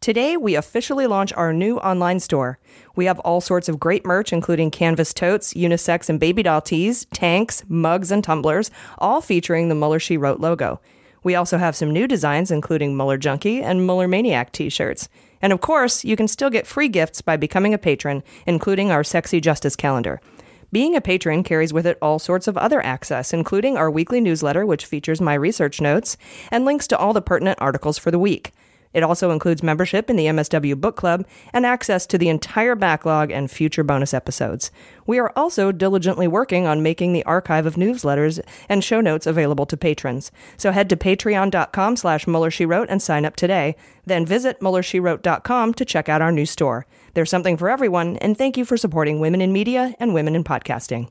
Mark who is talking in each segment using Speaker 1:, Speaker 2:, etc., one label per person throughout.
Speaker 1: Today, we officially launch our new online store. We have all sorts of great merch, including canvas totes, unisex and baby doll tees, tanks, mugs, and tumblers, all featuring the Mueller She Wrote logo. We also have some new designs, including Mueller Junkie and Mueller Maniac t shirts. And of course, you can still get free gifts by becoming a patron, including our Sexy Justice calendar. Being a patron carries with it all sorts of other access, including our weekly newsletter, which features my research notes and links to all the pertinent articles for the week. It also includes membership in the MSW Book Club and access to the entire backlog and future bonus episodes. We are also diligently working on making the archive of newsletters and show notes available to patrons. So head to patreon.com slash muellershewrote and sign up today. Then visit muellershewrote.com to check out our new store. There's something for everyone, and thank you for supporting women in media and women in podcasting.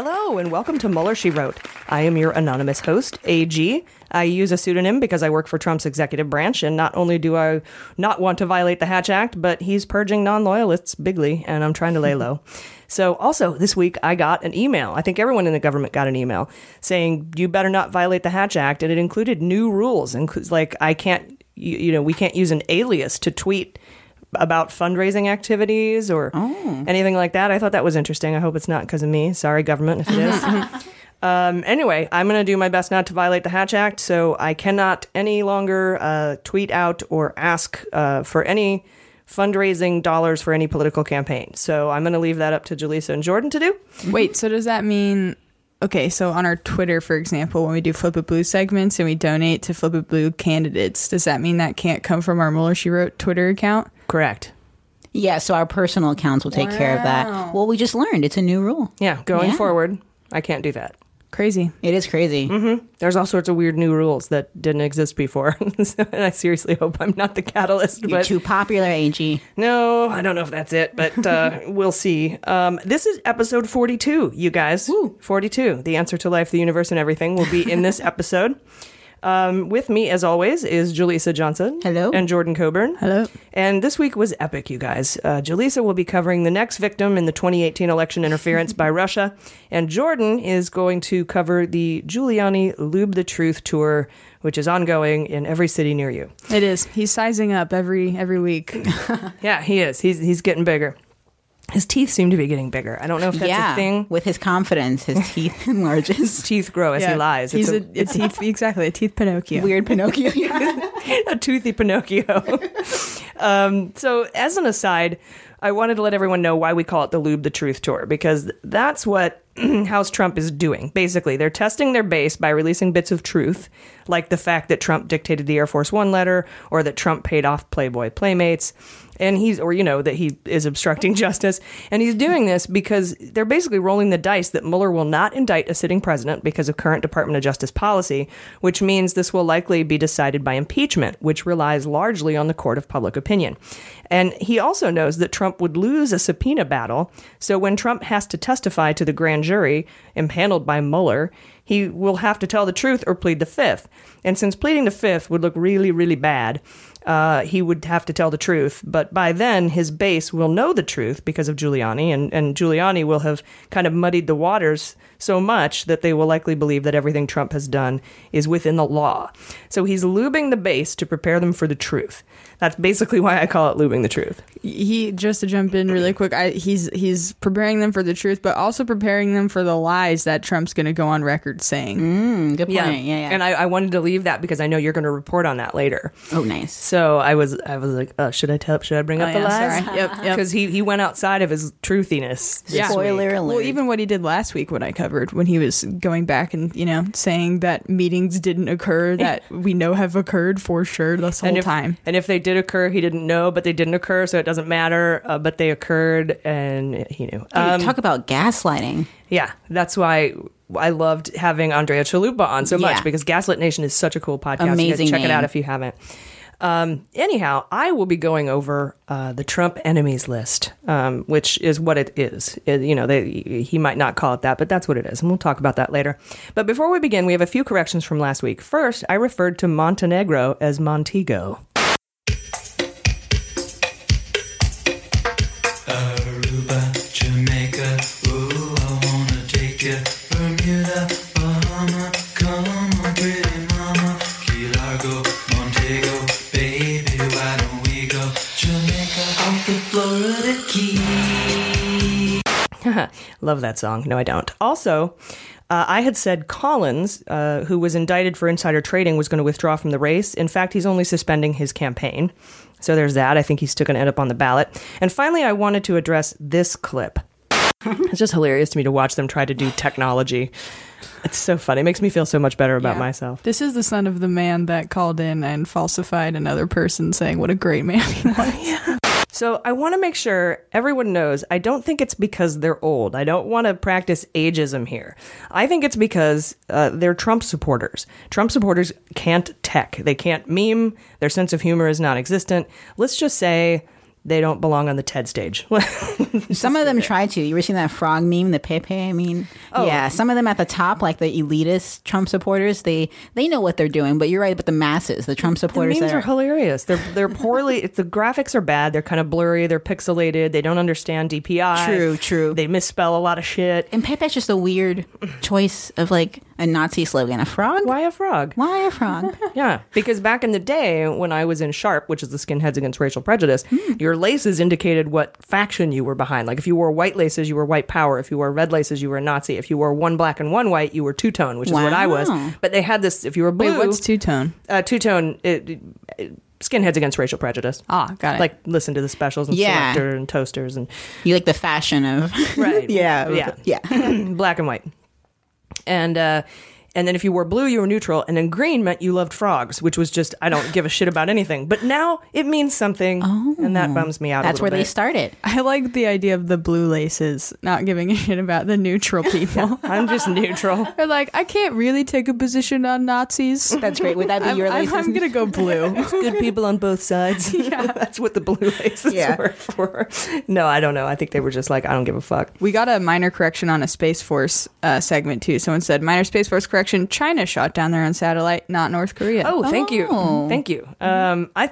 Speaker 1: Hello, and welcome to Mueller She Wrote. I am your anonymous host, AG. I use a pseudonym because I work for Trump's executive branch, and not only do I not want to violate the Hatch Act, but he's purging non loyalists bigly, and I'm trying to lay low. So, also this week, I got an email. I think everyone in the government got an email saying, you better not violate the Hatch Act. And it included new rules, includes like, I can't, you, you know, we can't use an alias to tweet about fundraising activities or anything like that. I thought that was interesting. I hope it's not because of me. Sorry, government, if it is. um, anyway, I'm going to do my best not to violate the Hatch Act, so I cannot any longer uh, tweet out or ask uh, for any fundraising dollars for any political campaign. So I'm going to leave that up to Jaleesa and Jordan to do.
Speaker 2: Wait, so does that mean okay, so on our Twitter, for example, when we do Flip It Blue segments and we donate to Flip It Blue candidates, does that mean that can't come from our Mueller She Wrote Twitter account?
Speaker 1: Correct.
Speaker 3: Yeah, so our personal accounts will take care of that. Well, we just learned it's a new rule.
Speaker 1: Yeah, going
Speaker 3: Yeah.
Speaker 1: forward, I can't do that.
Speaker 2: Crazy.
Speaker 3: It is crazy.
Speaker 1: Mm-hmm. There's all sorts of weird new rules that didn't exist before. So- and I seriously hope I'm not the catalyst.
Speaker 3: You're
Speaker 1: but
Speaker 3: too popular, AG.
Speaker 1: No, I don't know if that's it, but uh, we'll see. Um, this is episode 42, you guys. 42. The answer to life, the universe, and everything will be in this episode. Um, with me, as always, is Jaleesa Johnson.
Speaker 3: Hello.
Speaker 1: And Jordan Coburn.
Speaker 2: Hello.
Speaker 1: And this week was epic, you guys. Uh, Jaleesa will be covering the next victim in the 2018 election interference by Russia. And Jordan is going to cover the Giuliani Lube the Truth tour, which is ongoing in every city near you.
Speaker 2: It is. He's sizing up every every week.
Speaker 1: Yeah, he is. He's, he's getting bigger. His teeth seem to be getting bigger. I don't know if that's
Speaker 3: yeah,
Speaker 1: a thing.
Speaker 3: with his confidence, his teeth enlarges.
Speaker 1: His teeth grow as he lies.
Speaker 2: He's
Speaker 1: It's
Speaker 2: a, a teeth exactly a teeth Pinocchio.
Speaker 3: Weird Pinocchio.
Speaker 1: a toothy Pinocchio. um, so, as an aside, I wanted to let everyone know why we call it the Lube the Truth Tour because that's what House Trump is doing. Basically, they're testing their base by releasing bits of truth, like the fact that Trump dictated the Air Force One letter or that Trump paid off Playboy Playmates. And he's, or, you know, that he is obstructing justice. And he's doing this because they're basically rolling the dice that Mueller will not indict a sitting president because of current Department of Justice policy, which means this will likely be decided by impeachment, which relies largely on the court of public opinion. And he also knows that Trump would lose a subpoena battle. So when Trump has to testify to the grand jury impaneled by Mueller, he will have to tell the truth or plead the fifth. And since pleading the fifth would look really, really bad, uh, he would have to tell the truth. But by then, his base will know the truth because of Giuliani, and, and Giuliani will have kind of muddied the waters so much that they will likely believe that everything Trump has done is within the law. So he's lubing the base to prepare them for the truth. That's basically why I call it lubing the truth.
Speaker 2: He just to jump in really quick. I, he's he's preparing them for the truth, but also preparing them for the lies that Trump's going to go on record saying.
Speaker 3: Mm, good point.
Speaker 1: Yeah,
Speaker 3: Yeah, yeah.
Speaker 1: And I, I wanted to leave that because I know you're going to report on that later.
Speaker 3: oh, nice.
Speaker 1: So I was, I was like, oh, should I tell? Should I bring up
Speaker 2: Oh,
Speaker 1: the lies?
Speaker 2: sorry. Yep, yep.
Speaker 1: Because he he went outside of his truthiness.
Speaker 2: Yeah.
Speaker 3: Spoiler alert.
Speaker 2: Well, even what he did last week, what I covered when he was going back and you know saying that meetings didn't occur that we know have occurred for sure this whole
Speaker 1: and if,
Speaker 2: time.
Speaker 1: And if they did occur, he didn't know, but they didn't occur, so it doesn't matter. Uh, but they occurred, and he knew.
Speaker 3: Dude,
Speaker 1: Um,
Speaker 3: talk about gaslighting.
Speaker 1: yeah, that's why I loved having Andrea Chalupa on so much
Speaker 3: Yeah.
Speaker 1: because Gaslit Nation is such a cool podcast. you guys
Speaker 3: Amazing
Speaker 1: check it out if you haven't. Um, anyhow, I will be going over uh, the Trump enemies list, um, which is what it is. It- you know, they, he might not call it that, but that's what it is, and we'll talk about that later. But before we begin, we have a few corrections from last week. First, I referred to Montenegro as Montego. Love that song. No, I don't. Also, uh, I had said Collins, uh, who was indicted for insider trading, was going to withdraw from the race. In fact, he's only suspending his campaign. So there's that. I think he's still going to end up on the ballot. And finally, I wanted to address this clip. it's just hilarious to me to watch them try to do technology. It's so funny. It makes me feel so much better about
Speaker 2: Yeah.
Speaker 1: myself.
Speaker 2: This is the son of the man that called in and falsified another person saying what a great man he was.
Speaker 1: So I want to make sure everyone knows I don't think it's because they're old. I don't want to practice ageism here. I think it's because uh, they're Trump supporters. Trump supporters can't tech, they can't meme, their sense of humor is non existent. Let's just say they don't belong on the TED stage.
Speaker 3: Some of them try to. You ever seen that frog meme, the Pepe? I mean,
Speaker 1: Oh.
Speaker 3: yeah. Some of them at the top, like the elitist Trump supporters, they they know what they're doing. But you're right. But the masses, the Trump
Speaker 1: The
Speaker 3: supporters,
Speaker 1: memes
Speaker 3: that
Speaker 1: are hilarious. They're they're poorly. the graphics are bad. They're kind of blurry. They're pixelated. They don't understand DPI.
Speaker 3: True, true.
Speaker 1: They misspell a lot of shit.
Speaker 3: and Pepe's just a weird choice of like a Nazi slogan. A frog?
Speaker 1: Why a frog?
Speaker 3: Why a frog?
Speaker 1: Yeah, because back in the day when I was in Sharp, which is the Skinheads Against Racial Prejudice,
Speaker 3: Hmm.
Speaker 1: your laces indicated what faction you were behind. Like if you wore white laces, you were white power. If you wore red laces, you were a Nazi. If you wore one black and one white, you were two tone, which is what I was. But they had this. If you were blue,
Speaker 2: Wait, what's two tone?
Speaker 1: uh, two tone? Skinheads Against Racial Prejudice.
Speaker 2: Ah, got it.
Speaker 1: Like listen to the specials and
Speaker 3: Yeah.
Speaker 1: Selecter and toasters and
Speaker 3: You like the fashion of
Speaker 1: Right.
Speaker 3: yeah,
Speaker 1: Yeah.
Speaker 3: yeah.
Speaker 1: black and white. And uh and then if you wore blue, you were neutral, and then green meant you loved frogs, which was just I don't give a shit about anything. But now it means something, and that bums me out.
Speaker 3: That's
Speaker 1: a
Speaker 3: where
Speaker 1: little
Speaker 3: they started.
Speaker 2: I like the idea of the blue laces, not giving a shit about the neutral people.
Speaker 1: I'm just neutral.
Speaker 2: They're like, I can't really take a position on Nazis.
Speaker 3: That's great. Would that be
Speaker 2: I'm,
Speaker 3: your
Speaker 2: I'm,
Speaker 3: laces?
Speaker 2: I'm gonna go blue.
Speaker 1: Good people on both sides. yeah, that's what the blue laces
Speaker 3: Yeah.
Speaker 1: were for. No, I don't know. I think they were just like I don't give a fuck.
Speaker 2: We got a minor correction on a Space Force uh, segment too. Someone said minor Space Force correction. China shot down their own satellite, not North Korea.
Speaker 1: Oh, thank you,
Speaker 3: Oh.
Speaker 1: thank you. Um, I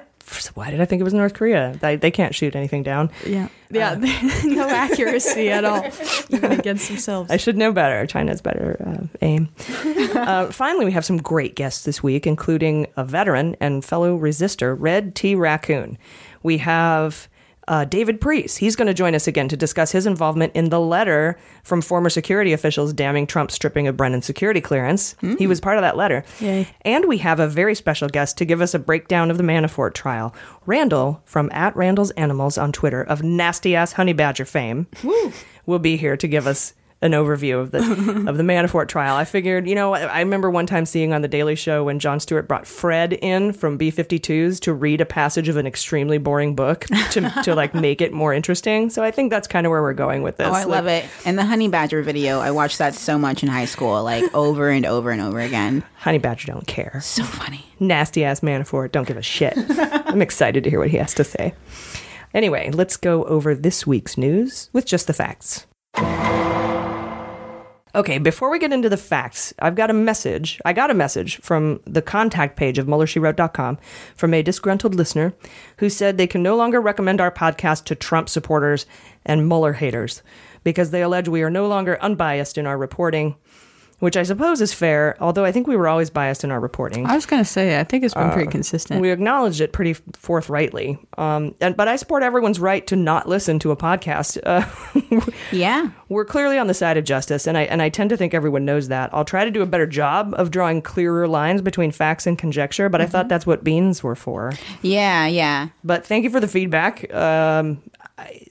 Speaker 1: why did I think it was North Korea? They, they can't shoot anything down.
Speaker 2: yeah, yeah. no accuracy at all, even against themselves.
Speaker 1: I should know better. China's better uh, aim. uh, finally, we have some great guests this week, including a veteran and fellow resistor, Red T. Raccoon. We have uh, David Priess. He's going to join us again to discuss his involvement in the letter from former security officials damning Trump's stripping of Brennan's security clearance. He was part of that letter.
Speaker 2: Yay.
Speaker 1: And we have a very special guest to give us a breakdown of the Manafort trial. Randall from at Randall's Animals on Twitter of nasty ass honey badger fame will be here to give us an overview of the of the Manafort trial. I figured, you know, I I remember one time seeing on the Daily Show when Jon Stewart brought Fred in from B52s to read a passage of an extremely boring book to to like make it more interesting. So I think that's kind of where we're going with this.
Speaker 3: Oh, I love it. And the Honey Badger video, I watched that so much in high school, like over and over and over again.
Speaker 1: Honey Badger don't care.
Speaker 3: So funny.
Speaker 1: nasty ass Manafort don't give a shit. I'm excited to hear what he has to say. Anyway, let's go over this week's news with just the facts. Okay, before we get into the facts, I've got a message. I got a message from the contact page of MuellerSheWrote.com from a disgruntled listener who said they can no longer recommend our podcast to Trump supporters and Mueller haters because they allege we are no longer unbiased in our reporting, which I suppose is fair, although I think we were always biased in our reporting.
Speaker 2: I was going to say, I think it's been pretty
Speaker 1: Uh,
Speaker 2: consistent.
Speaker 1: We acknowledged it pretty forthrightly. Um, and, but I support everyone's right to not listen to a podcast. Uh,
Speaker 3: yeah.
Speaker 1: We're clearly on the side of justice, and I, and I tend to think everyone knows that. I'll try to do a better job of drawing clearer lines between facts and conjecture, but I thought that's what beans were for.
Speaker 3: Yeah, yeah.
Speaker 1: But thank you for the feedback. Um, I,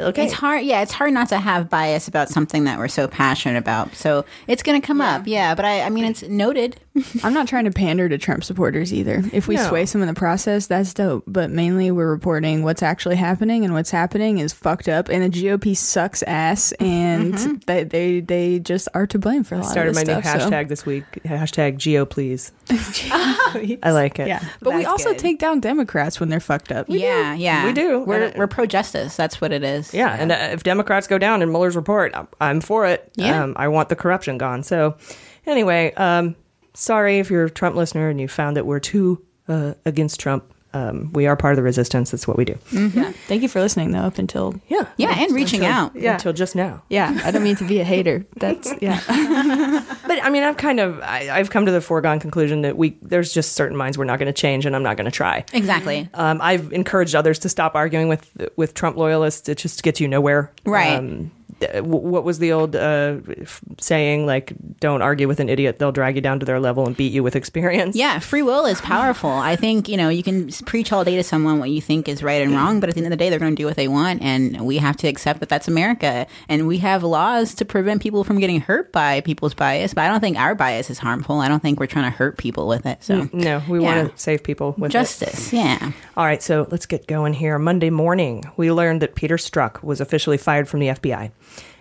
Speaker 1: okay.
Speaker 3: It's hard. Yeah, it's hard not to have bias about something that we're so passionate about. So it's going to come up. Yeah, but I, I mean, it's noted.
Speaker 2: I'm not trying to pander to Trump supporters either. If we
Speaker 3: No.
Speaker 2: sway some in the process, that's dope. But mainly, we're reporting what's actually happening, and what's happening is fucked up. And the GOP sucks ass, and
Speaker 3: Mhm.
Speaker 2: they, they they just are to blame for a
Speaker 1: I
Speaker 2: lot
Speaker 1: started
Speaker 2: of
Speaker 1: my
Speaker 2: this
Speaker 1: new
Speaker 2: stuff. so-
Speaker 1: hashtag this week. Hashtag Geo please. I like it.
Speaker 2: Yeah, but we also
Speaker 3: good.
Speaker 2: take down Democrats when they're fucked up.
Speaker 3: yeah, yeah.
Speaker 1: We do.
Speaker 3: We're,
Speaker 1: uh,
Speaker 3: we're pro justice. That's what it is.
Speaker 1: Yeah, and uh, if Democrats go down in Mueller's report, I'm, I'm for it.
Speaker 3: Yeah.
Speaker 1: Um, I want the corruption gone. So, anyway, um, sorry if you're a Trump listener and you found that we're too uh, against Trump. Um, we are part of the resistance. That's what we do.
Speaker 2: Yeah. Thank you for listening, though, up until
Speaker 1: Yeah,
Speaker 3: Yeah, and reaching out.
Speaker 2: Yeah.
Speaker 1: until just now.
Speaker 2: yeah. I don't mean to be a hater. That's yeah.
Speaker 1: But I mean, I've kind of I, I've come to the foregone conclusion that we there's just certain minds we're not going to change, and I'm not going to try.
Speaker 3: Exactly.
Speaker 1: Um, I've encouraged others to stop arguing with with Trump loyalists. It just gets you nowhere.
Speaker 3: Right.
Speaker 1: Um, th- w- what was the old uh, saying? Like, don't argue with an idiot; they'll drag you down to their level and beat you with experience.
Speaker 3: Yeah, free will is powerful. I think, you know, you can preach all day to someone what you think is right and wrong, but at the end of the day, they're going to do what they want. And we have to accept that that's America. And we have laws to prevent people from getting hurt by people's bias. But I don't think our bias is harmful. I don't think we're trying to hurt people with it. So,
Speaker 1: No, we
Speaker 3: Yeah.
Speaker 1: want to save people with it.
Speaker 3: justice. Yeah.
Speaker 1: All right, so let's get going here. Monday morning, we learned that Peter Strzok was officially fired from the FBI.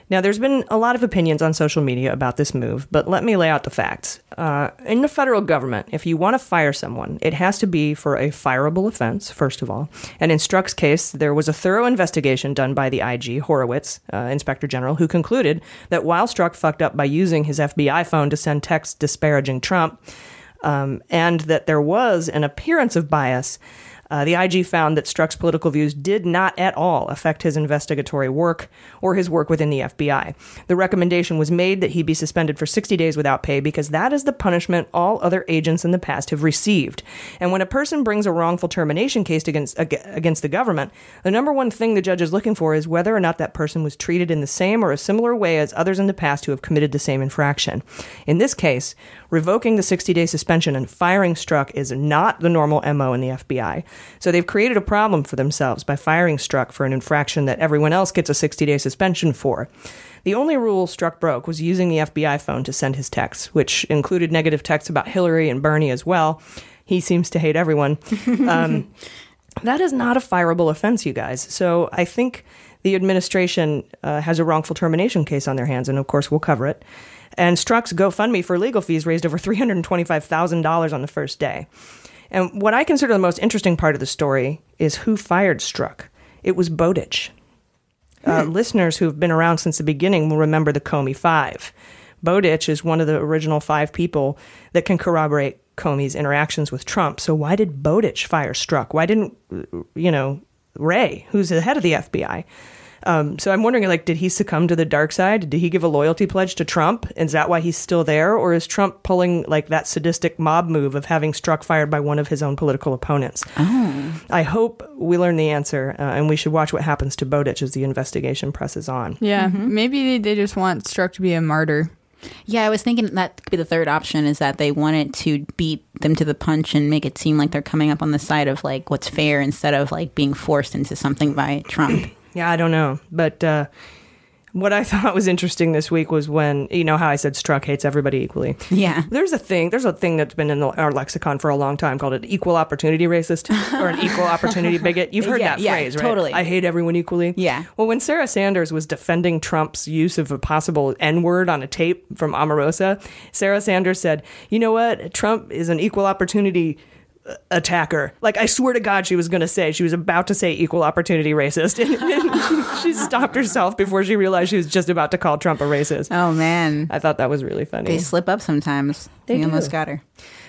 Speaker 1: Now, there's been a lot of opinions on social media about this move, but let me lay out the facts. Uh, in the federal government, if you want to fire someone, it has to be for a fireable offense, first of all. And in Strzok's case, there was a thorough investigation done by the IG, Horowitz, uh, Inspector General, who concluded that while Strzok fucked up by using his FBI phone to send texts disparaging Trump, um, and that there was an appearance of bias. Uh, the IG found that Strzok's political views did not at all affect his investigatory work or his work within the FBI. The recommendation was made that he be suspended for 60 days without pay because that is the punishment all other agents in the past have received. And when a person brings a wrongful termination case against against the government, the number one thing the judge is looking for is whether or not that person was treated in the same or a similar way as others in the past who have committed the same infraction. In this case, revoking the 60 day suspension and firing Strzok is not the normal MO in the FBI. So they've created a problem for themselves by firing Strzok for an infraction that everyone else gets a 60 day suspension for. The only rule Strzok broke was using the FBI phone to send his texts, which included negative texts about Hillary and Bernie as well. He seems to hate everyone. Um, that is not a fireable offense, you guys. So I think the administration uh, has a wrongful termination case on their hands, and of course, we'll cover it. And Strzok's GoFundMe for legal fees raised over $325,000 on the first day. And what I consider the most interesting part of the story is who fired Strzok. It was Bowdich. Uh, listeners who've been around since the beginning will remember the Comey Five. Bowdich is one of the original five people that can corroborate Comey's interactions with Trump. So why did Bowdich fire Strzok? Why didn't, you know, Wray, who's the head of the FBI? Um, so I'm wondering, like, did he succumb to the dark side? Did he give a loyalty pledge to Trump? And is that why he's still there? Or is Trump pulling, like, that sadistic mob move of having Strzok fired by one of his own political opponents?
Speaker 3: Oh.
Speaker 1: I hope we learn the answer, uh, and we should watch what happens to Bowdich as the investigation presses on.
Speaker 2: Yeah, maybe they just want Strzok to be a martyr.
Speaker 3: Yeah, I was thinking that could be the third option is that they wanted to beat them to the punch and make it seem like they're coming up on the side of like what's fair instead of like being forced into something by Trump.
Speaker 1: Yeah, I don't know. But uh, what I thought was interesting this week was when, you know, how I said Strzok hates everybody equally.
Speaker 3: Yeah.
Speaker 1: There's a thing, there's a thing that's been in the, our lexicon for a long time called an equal opportunity racist or an equal opportunity bigot. You've heard
Speaker 3: Yeah,
Speaker 1: that
Speaker 3: yeah,
Speaker 1: phrase, right?
Speaker 3: totally.
Speaker 1: I hate everyone equally.
Speaker 3: Yeah.
Speaker 1: Well, when Sarah Sanders was defending Trump's use of a possible N word on a tape from Omarosa, Sarah Sanders said, you know what? Trump is an equal opportunity attacker. Like I swear to God, she was going to say she was about to say equal opportunity racist, and, and she stopped herself before she realized she was just about to call Trump a racist.
Speaker 3: Oh man,
Speaker 1: I thought that was really funny.
Speaker 3: they slip up sometimes.
Speaker 1: They
Speaker 3: almost got her.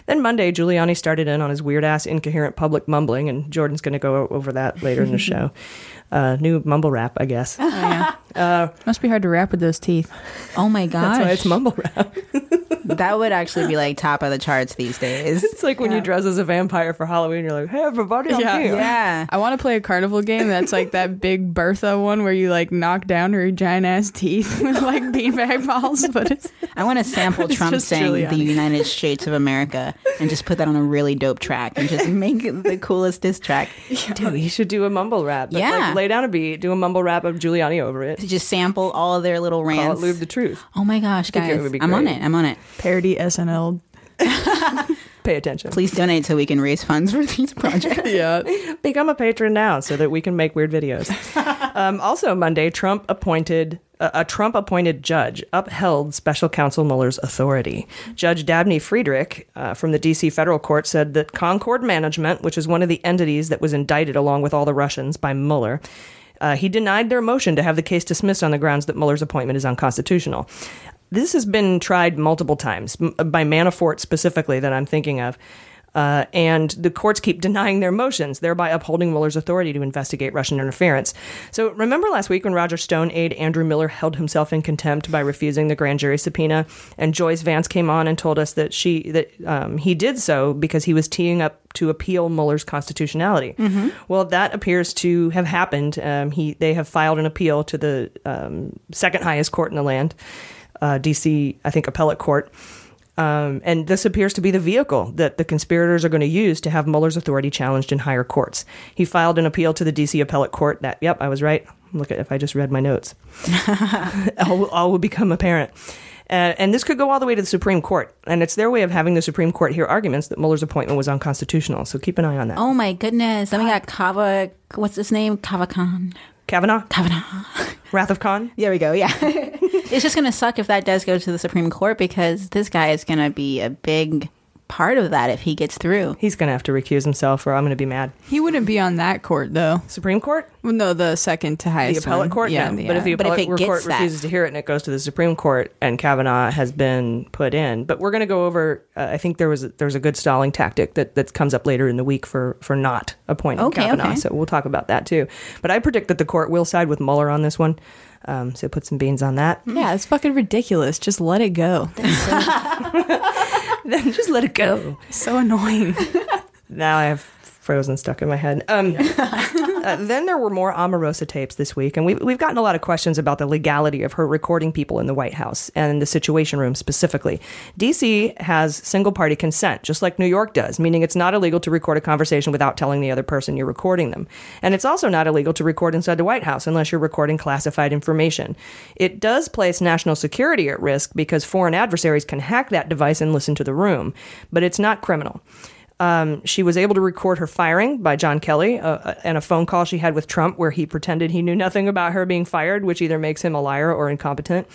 Speaker 1: Then Monday, Giuliani started in on his weird ass, incoherent public mumbling, and Jordan's going to go over that later in the show. Uh, new mumble rap, I guess. Uh,
Speaker 2: Must be hard to rap with those teeth.
Speaker 3: Oh my gosh,
Speaker 1: That's why it's mumble rap.
Speaker 3: that would actually be like top of the charts these days.
Speaker 1: It's like when you dress as a vampire for Halloween, you're like, hey, everybody, I'm
Speaker 2: Yeah.
Speaker 1: here.
Speaker 3: Yeah.
Speaker 2: I want to play a carnival game that's like that big Bertha one where you like knock down her giant ass teeth with like beanbag balls, but it's
Speaker 3: I want to sample Trump saying
Speaker 2: Giuliani.
Speaker 3: the United States of America and just put that on a really dope track and just make it the coolest diss track.
Speaker 1: Dude, you should do a mumble rap. But,
Speaker 3: Yeah.
Speaker 1: Like, lay down a beat, do a mumble rap of Giuliani over it.
Speaker 3: To just sample all of their little
Speaker 1: Call it
Speaker 3: rants.
Speaker 1: Lube the Truth.
Speaker 3: Oh my gosh,
Speaker 1: think it
Speaker 3: guys.
Speaker 1: would be
Speaker 3: I'm on it. I'm on it.
Speaker 2: parody SNL.
Speaker 1: Pay attention.
Speaker 3: Please donate so we can raise funds for these projects.
Speaker 2: Yeah.
Speaker 1: Become a patron now so that we can make weird videos. um, also, Monday, Trump appointed a, Trump appointed judge upheld special counsel Mueller's authority. Judge Dabney Friedrich uh, from the D.C. federal court said that Concord Management, which is one of the entities that was indicted along with all the Russians by Mueller, uh, he denied their motion to have the case dismissed on the grounds that Mueller's appointment is unconstitutional. This has been tried multiple times by Manafort specifically that I'm thinking of. Uh, and the courts keep denying their motions, thereby upholding Mueller's authority to investigate Russian interference. So, remember last week when Roger Stone aide Andrew Miller held himself in contempt by refusing the grand jury subpoena, and Joyce Vance came on and told us that she that um, he did so because he was teeing up to appeal Mueller's constitutionality. Well, that appears to have happened. Um, he they have filed an appeal to the um, second highest court in the land, uh, D.C. I think appellate court. Um, and this appears to be the vehicle that the conspirators are going to use to have Mueller's authority challenged in higher courts. He filed an appeal to the D.C. appellate court. That, yep, I was right. Look at if I just read my notes, all, all will become apparent. Uh, and this could go all the way to the Supreme Court. And it's their way of having the Supreme Court hear arguments that Mueller's appointment was unconstitutional. So keep an eye on that.
Speaker 3: Oh my goodness. Then we got Kava. What's his name? Kava Khan.
Speaker 1: Kavanaugh,
Speaker 3: Kavanaugh.
Speaker 1: Wrath of Khan.
Speaker 3: There we go. Yeah. it's just going to suck if that does go to the Supreme Court because this guy is going to be a big part of that if he gets through.
Speaker 1: He's going to have to recuse himself, or I'm going to be mad.
Speaker 2: He wouldn't be on that court though.
Speaker 1: Supreme Court,
Speaker 2: Well, no, the second to
Speaker 1: the
Speaker 2: highest
Speaker 1: appellate
Speaker 2: one.
Speaker 1: court.
Speaker 2: Yeah,
Speaker 1: no.
Speaker 2: the-
Speaker 1: But if the
Speaker 2: yeah.
Speaker 3: But if
Speaker 1: appellate
Speaker 3: it
Speaker 1: court
Speaker 3: that-
Speaker 1: refuses to hear it and it goes to the Supreme Court, and Kavanaugh has been put in, but we're going to go over. Uh, I think there was there's a good stalling tactic that that comes up later in the week for for not appointing
Speaker 3: Okay,
Speaker 1: Kavanaugh.
Speaker 3: okay.
Speaker 1: So we'll talk about that too. But I predict that the court will side with Mueller on this one. Um, so put some beans on that.
Speaker 2: yeah, it's fucking ridiculous. Just let it go.
Speaker 1: then just let it go.
Speaker 2: so annoying.
Speaker 1: Now I have frozen stuck in my head. Um, uh, then there were more Omarosa tapes this week, and we've, we've gotten a lot of questions about the legality of her recording people in the White House and the Situation Room specifically. DC has single party consent, just like New York does, meaning it's not illegal to record a conversation without telling the other person you're recording them. And it's also not illegal to record inside the White House unless you're recording classified information. It does place national security at risk because foreign adversaries can hack that device and listen to the room, but it's not criminal. Um, she was able to record her firing by John Kelly uh, and a phone call she had with Trump where he pretended he knew nothing about her being fired, which either makes him a liar or incompetent.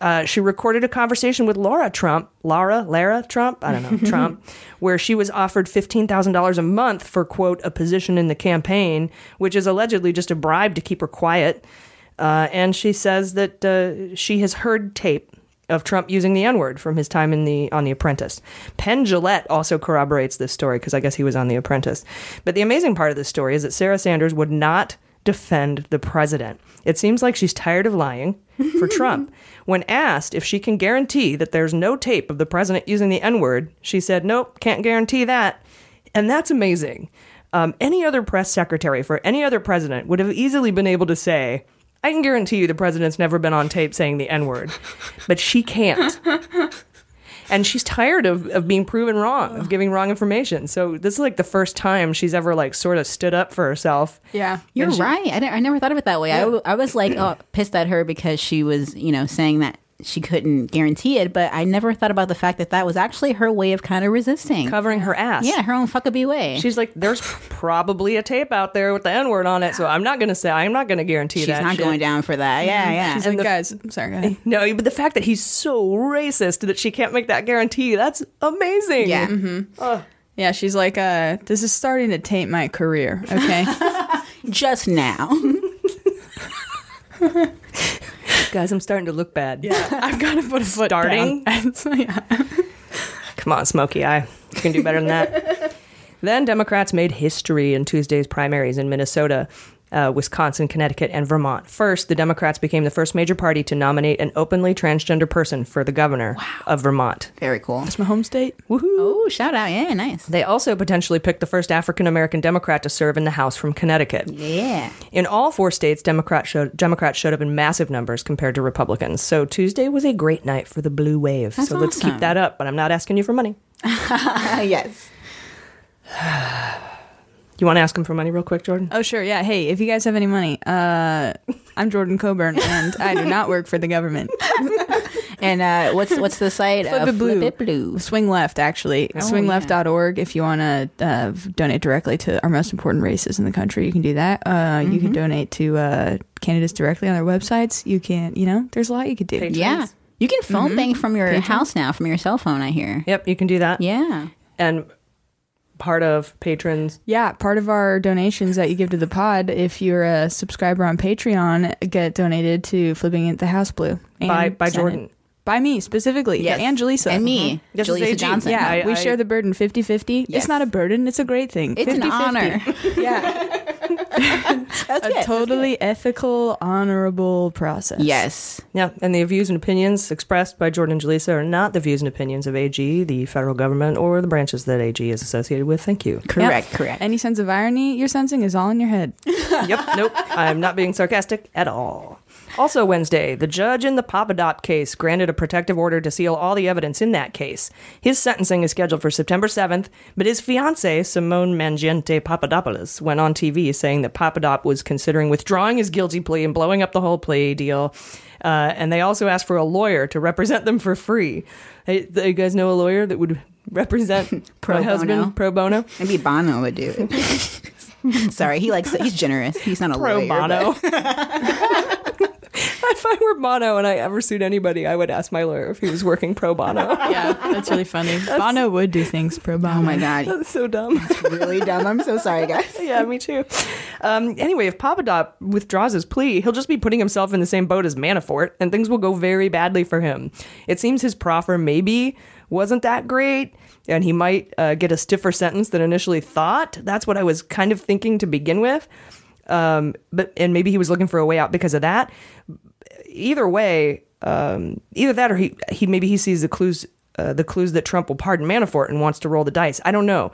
Speaker 1: Uh, she recorded a conversation with Laura Trump, Laura, Lara Trump, I don't know, Trump, where she was offered $15,000 a month for, quote, a position in the campaign, which is allegedly just a bribe to keep her quiet. Uh, and she says that uh, she has heard tape of Trump using the N word from his time in the on The Apprentice. Penn Jillette also corroborates this story because I guess he was on The Apprentice. But the amazing part of this story is that Sarah Sanders would not defend the president. It seems like she's tired of lying for Trump. When asked if she can guarantee that there's no tape of the president using the N word, she said, "Nope, can't guarantee that." And that's amazing. Um, any other press secretary for any other president would have easily been able to say, I can guarantee you the president's never been on tape saying the N word, but she can't. And she's tired of, of being proven wrong, of giving wrong information. So this is like the first time she's ever like sort of stood up for herself.
Speaker 2: Yeah.
Speaker 3: You're
Speaker 1: she-
Speaker 3: right. I, I never thought of it that way. I I was like, oh, pissed at her because she was, you know, saying that she couldn't guarantee it. But I never thought about the fact that that was actually her way of kind of resisting.
Speaker 1: Covering her ass.
Speaker 3: Yeah, her own fuckabee way.
Speaker 1: She's like, there's probably a tape out there with the N word on it, so I'm not going to say, I'm not going to guarantee
Speaker 3: She's
Speaker 1: that.
Speaker 3: not
Speaker 1: shit.
Speaker 3: going down for that. Yeah, yeah.
Speaker 2: She's like, guys, I'm sorry, go ahead.
Speaker 1: No, but the fact that he's so racist that she can't make that guarantee, that's amazing.
Speaker 3: Yeah.
Speaker 1: Ugh.
Speaker 2: Yeah, she's like, uh, this is starting to taint my career. Okay.
Speaker 3: Just now.
Speaker 1: Guys, I'm starting to look bad.
Speaker 2: Yeah, I've got to put a foot
Speaker 1: Starting?
Speaker 2: down. Yeah.
Speaker 1: Come on, Smokey Eye. You can do better than that. then Democrats made history in Tuesday's primaries in Minnesota, uh, Wisconsin, Connecticut, and Vermont. First, the Democrats became the first major party to nominate an openly transgender person for the governor of Vermont.
Speaker 3: Very cool.
Speaker 2: That's my home state.
Speaker 1: Woohoo!
Speaker 3: Oh, shout out. Yeah, nice.
Speaker 1: They also potentially picked the first African American Democrat to serve in the House from Connecticut.
Speaker 3: Yeah.
Speaker 1: In all four states, Democrats showed, Democrats showed up in massive numbers compared to Republicans. So Tuesday was a great night for the blue wave.
Speaker 3: That's
Speaker 1: so let's keep that up, but I'm not asking you for money.
Speaker 3: yes.
Speaker 1: You want to ask him for money real quick, Jordan?
Speaker 2: Oh, sure. Yeah. Hey, if you guys have any money, uh, I'm Jordan Coburn, and I do not work for the government.
Speaker 3: And uh, what's what's the site?
Speaker 2: Flip
Speaker 3: Uh,
Speaker 2: it blue.
Speaker 3: Flip it blue.
Speaker 2: Swing left, actually.
Speaker 3: Oh,
Speaker 2: Swingleft.org. If you want to uh, donate directly to our most important races in the country, you can do that. Uh, You can
Speaker 3: Mhm.
Speaker 2: donate to uh, candidates directly on their websites. You can, you know, there's a lot you could do.
Speaker 3: Yeah. You can phone
Speaker 1: Mm-hmm.
Speaker 3: bank from your
Speaker 2: Patrons.
Speaker 3: house now, from your cell phone, I hear.
Speaker 1: Yep, you can do that.
Speaker 3: Yeah.
Speaker 1: And part of patrons.
Speaker 2: Yeah, part of our donations that you give to the pod, if you're a subscriber on Patreon, get donated to Flipping It the House Blue. and
Speaker 1: By- by
Speaker 2: Senate.
Speaker 1: Jordan.
Speaker 2: By me specifically.
Speaker 3: Yes.
Speaker 2: And Jaleesa.
Speaker 3: And me,
Speaker 2: Mhm. This
Speaker 3: Jaleesa Johnson.
Speaker 2: Yeah,
Speaker 1: I-
Speaker 2: we
Speaker 1: I-
Speaker 2: share the burden 50 50.
Speaker 3: Yes.
Speaker 2: It's not a burden, it's a great thing.
Speaker 3: It's an
Speaker 2: 50-50.
Speaker 3: honor.
Speaker 2: Yeah.
Speaker 3: That's
Speaker 2: a
Speaker 3: good.
Speaker 2: totally ethical, honorable process.
Speaker 3: Yes.
Speaker 1: Yeah, and the views and opinions expressed by Jordan and Jaleesa are not the views and opinions of AG, the federal government, or the branches that AG is associated with. Thank you.
Speaker 3: Correct, correct.
Speaker 2: Any sense of irony you're sensing is all in your head.
Speaker 1: yep, nope. I'm not being sarcastic at all. Also, Wednesday, the judge in the Papadop case granted a protective order to seal all the evidence in that case. His sentencing is scheduled for September 7th, but his fiancee, Simone Mangiante Papadopoulos, went on TV saying that Papadop was considering withdrawing his guilty plea and blowing up the whole plea deal. Uh, and they also asked for a lawyer to represent them for free. Hey, you guys know a lawyer that would represent
Speaker 3: Pro
Speaker 1: my husband
Speaker 3: bono.
Speaker 1: pro bono?
Speaker 3: Maybe Bono would do it. Sorry, he likes he's generous. He's not a
Speaker 1: pro
Speaker 3: lawyer,
Speaker 1: bono.
Speaker 3: but-
Speaker 1: if I were Bono and I ever sued anybody, I would ask my lawyer if he was working pro bono.
Speaker 2: Yeah, that's really funny. Bono would do things pro bono.
Speaker 3: Oh my god,
Speaker 1: That's so dumb.
Speaker 3: really dumb. I'm so sorry, guys.
Speaker 1: yeah, me too. Um, anyway, if Papadop withdraws his plea, he'll just be putting himself in the same boat as Manafort, and things will go very badly for him. It seems his proffer maybe wasn't that great, and he might uh, get a stiffer sentence than initially thought. That's what I was kind of thinking to begin with. Um, but and maybe he was looking for a way out because of that. Either way, um, either that or he he maybe he sees the clues uh, the clues that Trump will pardon Manafort and wants to roll the dice. I don't know.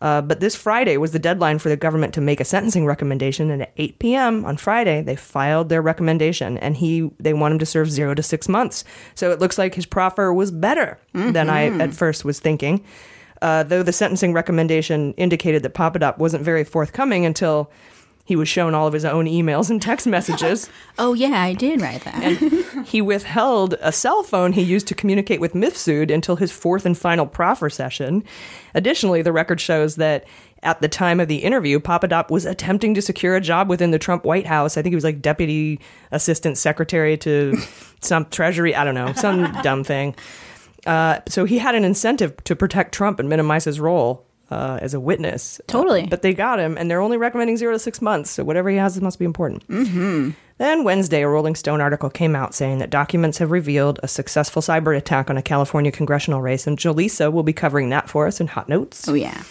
Speaker 1: Uh, but this Friday was the deadline for the government to make a sentencing recommendation, and at 8 p.m. on Friday they filed their recommendation, and he they want him to serve zero to six months. So it looks like his proffer was better than I at first was thinking. Uh, though the sentencing recommendation indicated that Papadop wasn't very forthcoming until he was shown all of his own emails and text messages.
Speaker 3: Oh yeah, I did write that.
Speaker 1: he withheld a cell phone he used to communicate with Mifsud until his fourth and final proffer session. Additionally, the record shows that at the time of the interview, Papadop was attempting to secure a job within the Trump White House. I think he was like deputy assistant secretary to some treasury, I don't know, some dumb thing. Uh, so he had an incentive to protect Trump and minimize his role uh, as a witness.
Speaker 3: Totally.
Speaker 1: but they got him, and they're only recommending zero to six months. So whatever he has must be important.
Speaker 3: mm-hmm.
Speaker 1: Then Wednesday, a Rolling Stone article came out saying that documents have revealed a successful cyber attack on a California congressional race, and Jaleesa will be covering that for us in Hot Notes.
Speaker 3: Oh yeah.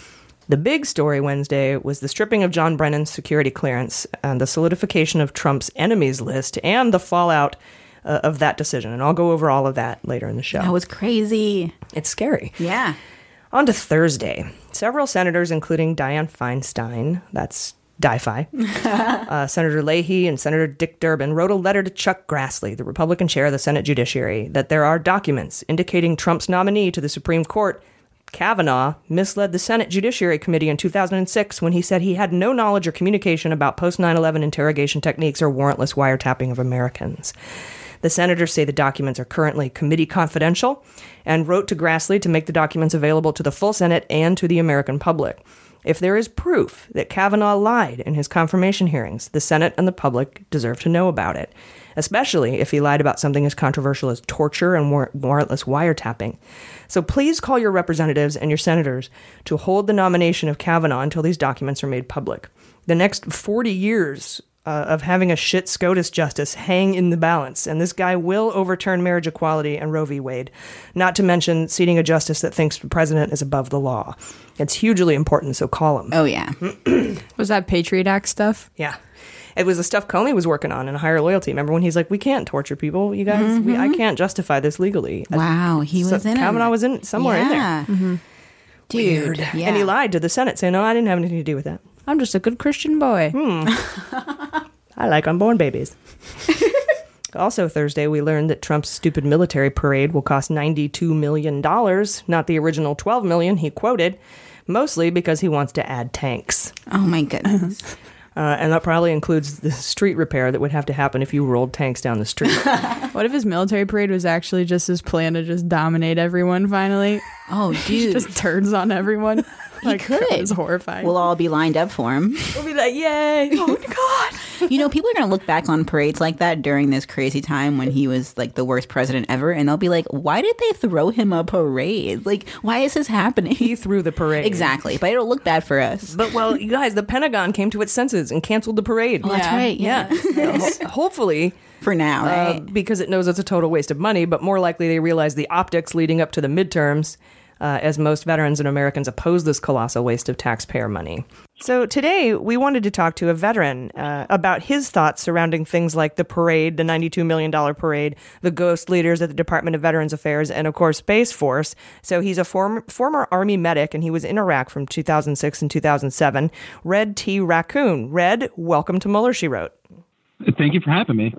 Speaker 1: The big story Wednesday was the stripping of John Brennan's security clearance and the solidification of Trump's enemies list and the fallout uh, of that decision. And I'll go over all of that later in the show.
Speaker 3: That was crazy.
Speaker 1: it's scary.
Speaker 3: Yeah.
Speaker 1: On to Thursday. Several senators, including Dianne Feinstein, that's DiFi, uh, Senator Leahy and Senator Dick Durbin wrote a letter to Chuck Grassley, the Republican chair of the Senate Judiciary, that there are documents indicating Trump's nominee to the Supreme Court, Kavanaugh, misled the Senate Judiciary Committee in 2006 when he said he had no knowledge or communication about post 9 11 interrogation techniques or warrantless wiretapping of Americans. The senators say the documents are currently committee confidential and wrote to Grassley to make the documents available to the full Senate and to the American public. If there is proof that Kavanaugh lied in his confirmation hearings, the Senate and the public deserve to know about it. especially if he lied about something as controversial as torture and war- warrantless wiretapping. So please call your representatives and your senators to hold the nomination of Kavanaugh until these documents are made public. The next 40 years uh, of having a shit SCOTUS justice hang in the balance, and this guy will overturn marriage equality and Roe v. Wade, not to mention seating a justice that thinks the president is above the law. It's hugely important, so call him.
Speaker 3: Oh, yeah.
Speaker 2: Was that Patriot Act stuff?
Speaker 1: Yeah. It was the stuff Comey was working on in higher loyalty. Remember when he's like, "We can't torture people, you guys. We, I can't justify this legally."
Speaker 3: Wow, he
Speaker 1: So
Speaker 3: was in it.
Speaker 1: Kavanaugh was in somewhere
Speaker 3: Yeah.
Speaker 1: in there.
Speaker 3: Dude,
Speaker 1: Weird.
Speaker 3: yeah.
Speaker 1: And he lied to the Senate, saying, "No, I didn't have anything to do with that.
Speaker 2: I'm just a good Christian boy. Hmm.
Speaker 1: I like unborn babies." also, Thursday, we learned that Trump's stupid military parade will cost ninety-two million dollars, not the original twelve million he quoted, mostly because he wants to add tanks.
Speaker 3: Oh my goodness.
Speaker 1: Uh, and that probably includes the street repair that would have to happen if you rolled tanks down the street.
Speaker 2: What if his military parade was actually just his plan to just dominate everyone finally?
Speaker 3: Oh, dude.
Speaker 2: just turns on everyone.
Speaker 3: He
Speaker 2: like,
Speaker 3: could.
Speaker 2: That was horrifying.
Speaker 3: We'll all be lined up for him.
Speaker 1: we'll be like, "Yay!" Oh my god.
Speaker 3: You know, people are going to look back on parades like that during this crazy time when he was like the worst president ever, and they'll be like, why did they throw him a parade? Like, why is this happening?
Speaker 1: He threw the parade.
Speaker 3: Exactly. But it'll look bad for us.
Speaker 1: But well, you guys, the Pentagon came to its senses and canceled the parade.
Speaker 3: Oh, that's right, yeah.
Speaker 1: Ho- Hopefully,
Speaker 3: for now,
Speaker 1: uh, because it knows it's a total waste of money. But more likely, they realize the optics leading up to the midterms, uh, as most veterans and Americans oppose this colossal waste of taxpayer money. So today, we wanted to talk to a veteran uh, about his thoughts surrounding things like the parade, the $92 million parade, the ghost leaders at the Department of Veterans Affairs, and of course, Space Force. So he's a form- former Army medic, and he was in Iraq from 2006 and 2007. Red T. Raccoon. Red, welcome to Mueller, She Wrote.
Speaker 4: Thank you for having me.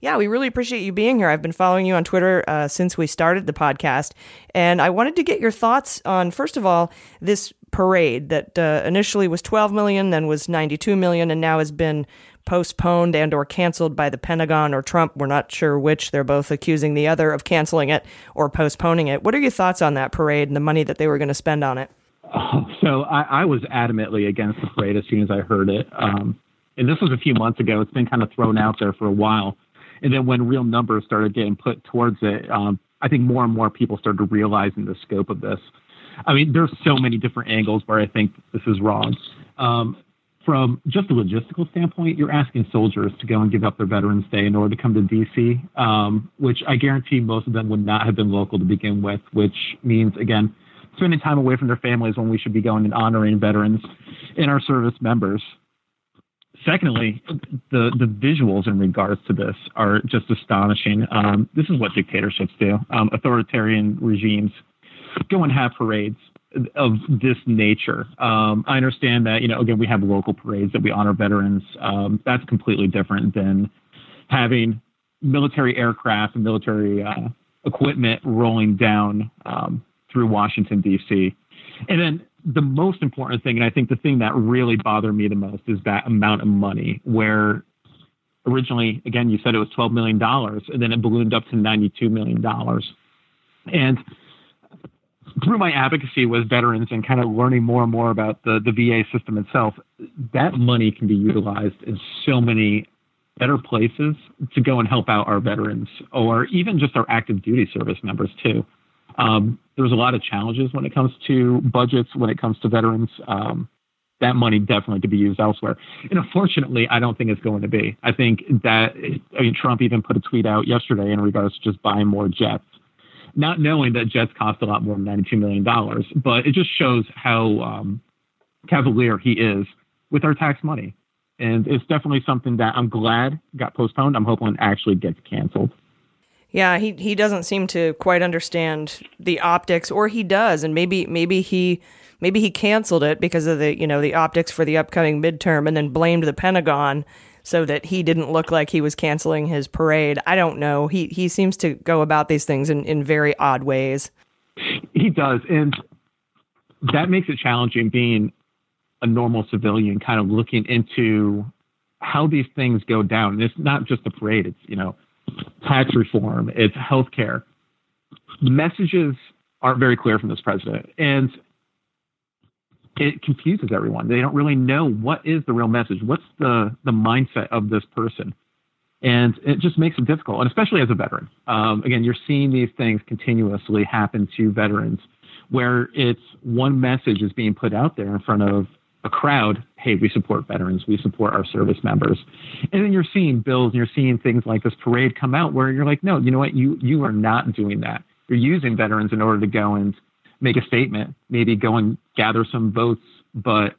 Speaker 1: Yeah, we really appreciate you being here. I've been following you on Twitter uh, since we started the podcast, and I wanted to get your thoughts on first of all this parade that uh, initially was 12 million, then was 92 million, and now has been postponed and or canceled by the Pentagon or Trump. We're not sure which. They're both accusing the other of canceling it or postponing it. What are your thoughts on that parade and the money that they were going to spend on it?
Speaker 4: So I, I was adamantly against the parade as soon as I heard it. Um, and this was a few months ago. It's been kind of thrown out there for a while. And then when real numbers started getting put towards it, um, I think more and more people started realizing the scope of this. I mean, there's so many different angles where I think this is wrong. Um, from just a logistical standpoint, you're asking soldiers to go and give up their Veterans Day in order to come to DC, um, which I guarantee most of them would not have been local to begin with, which means, again, spending time away from their families when we should be going and honoring veterans and our service members. Secondly, the, the visuals in regards to this are just astonishing. Um, this is what dictatorships do. Um, authoritarian regimes go and have parades of this nature. Um, I understand that, you know, again, we have local parades that we honor veterans. Um, that's completely different than having military aircraft and military uh, equipment rolling down um, through Washington, D.C. And then the most important thing, and I think the thing that really bothered me the most, is that amount of money where originally, again, you said it was $12 million, and then it ballooned up to $92 million. And through my advocacy with veterans and kind of learning more and more about the, the VA system itself, that money can be utilized in so many better places to go and help out our veterans or even just our active duty service members too. Um, there's a lot of challenges when it comes to budgets, when it comes to veterans. Um, that money definitely could be used elsewhere. And unfortunately, I don't think it's going to be. I think that, I mean, Trump even put a tweet out yesterday in regards to just buying more jets, not knowing that jets cost a lot more than $92 million. But it just shows how um, cavalier he is with our tax money. And it's definitely something that I'm glad got postponed. I'm hoping it actually gets canceled.
Speaker 1: Yeah, he he doesn't seem to quite understand the optics, or he does, and maybe maybe he maybe he canceled it because of the you know the optics for the upcoming midterm, and then blamed the Pentagon so that he didn't look like he was canceling his parade. I don't know. He he seems to go about these things in, in very odd ways.
Speaker 4: He does, and that makes it challenging being a normal civilian, kind of looking into how these things go down. And it's not just the parade; it's you know tax reform, it's healthcare. Messages aren't very clear from this president, and it confuses everyone. They don't really know what is the real message. What's the the mindset of this person? And it just makes it difficult, and especially as a veteran. Um, again, you're seeing these things continuously happen to veterans where it's one message is being put out there in front of a crowd hey, we support veterans, we support our service members. And then you're seeing bills and you're seeing things like this parade come out where you're like, no, you know what, you, you are not doing that. You're using veterans in order to go and make a statement, maybe go and gather some votes, but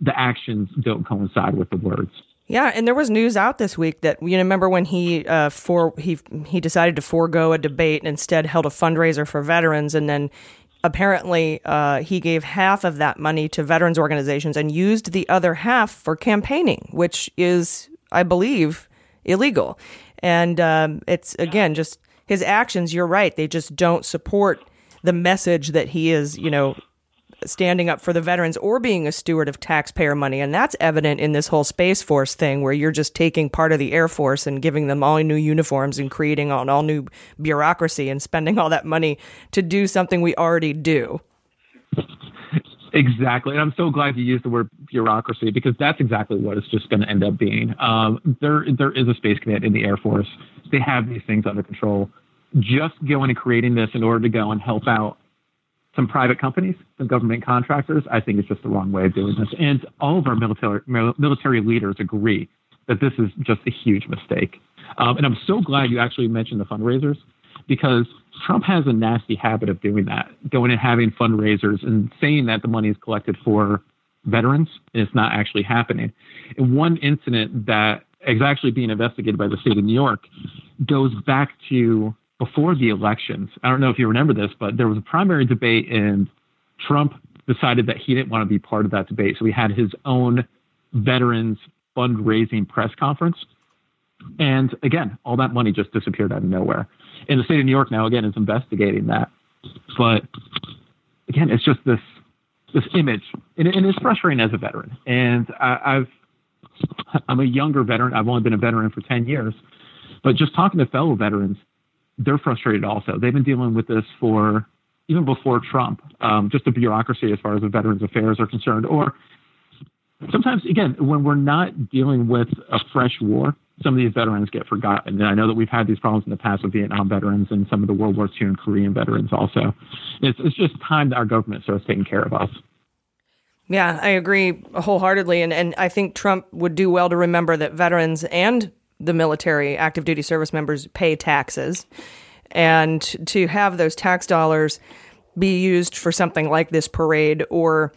Speaker 4: the actions don't coincide with the words.
Speaker 1: Yeah, and there was news out this week that you know, remember when he uh, for he he decided to forego a debate and instead held a fundraiser for veterans, and then apparently uh, he gave half of that money to veterans organizations and used the other half for campaigning, which is, I believe, illegal. And um, it's again just his actions. You're right; they just don't support the message that he is, you know, standing up for the veterans or being a steward of taxpayer money. And that's evident in this whole Space Force thing where you're just taking part of the Air Force and giving them all new uniforms and creating an all new bureaucracy and spending all that money to do something we already do.
Speaker 4: Exactly. And I'm so glad you used the word bureaucracy because that's exactly what it's just going to end up being. Um, there, there is a space command in the Air Force. They have these things under control. Just going and creating this in order to go and help out some private companies, some government contractors, I think it's just the wrong way of doing this. And all of our military military leaders agree that this is just a huge mistake. Um, and I'm so glad you actually mentioned the fundraisers because Trump has a nasty habit of doing that, going and having fundraisers and saying that the money is collected for veterans and it's not actually happening. And one incident that is actually being investigated by the state of New York goes back to before the elections. I don't know if you remember this, but there was a primary debate, and Trump decided that he didn't want to be part of that debate. So he had his own veterans fundraising press conference. And again, all that money just disappeared out of nowhere. And the state of New York now, again, is investigating that. But again, it's just this this image, and, and it's frustrating as a veteran. And I, I've I'm a younger veteran. I've only been a veteran for 10 years. But just talking to fellow veterans, they're frustrated also. They've been dealing with this for even before Trump, um, just the bureaucracy as far as the Veterans Affairs are concerned. Or sometimes, again, when we're not dealing with a fresh war, some of these veterans get forgotten. And I know that we've had these problems in the past with Vietnam veterans and some of the World War II and Korean veterans also. It's, it's just time that our government starts taking care of us.
Speaker 1: Yeah, I agree wholeheartedly. And, and I think Trump would do well to remember that veterans and the military active duty service members pay taxes. And to have those tax dollars be used for something like this parade or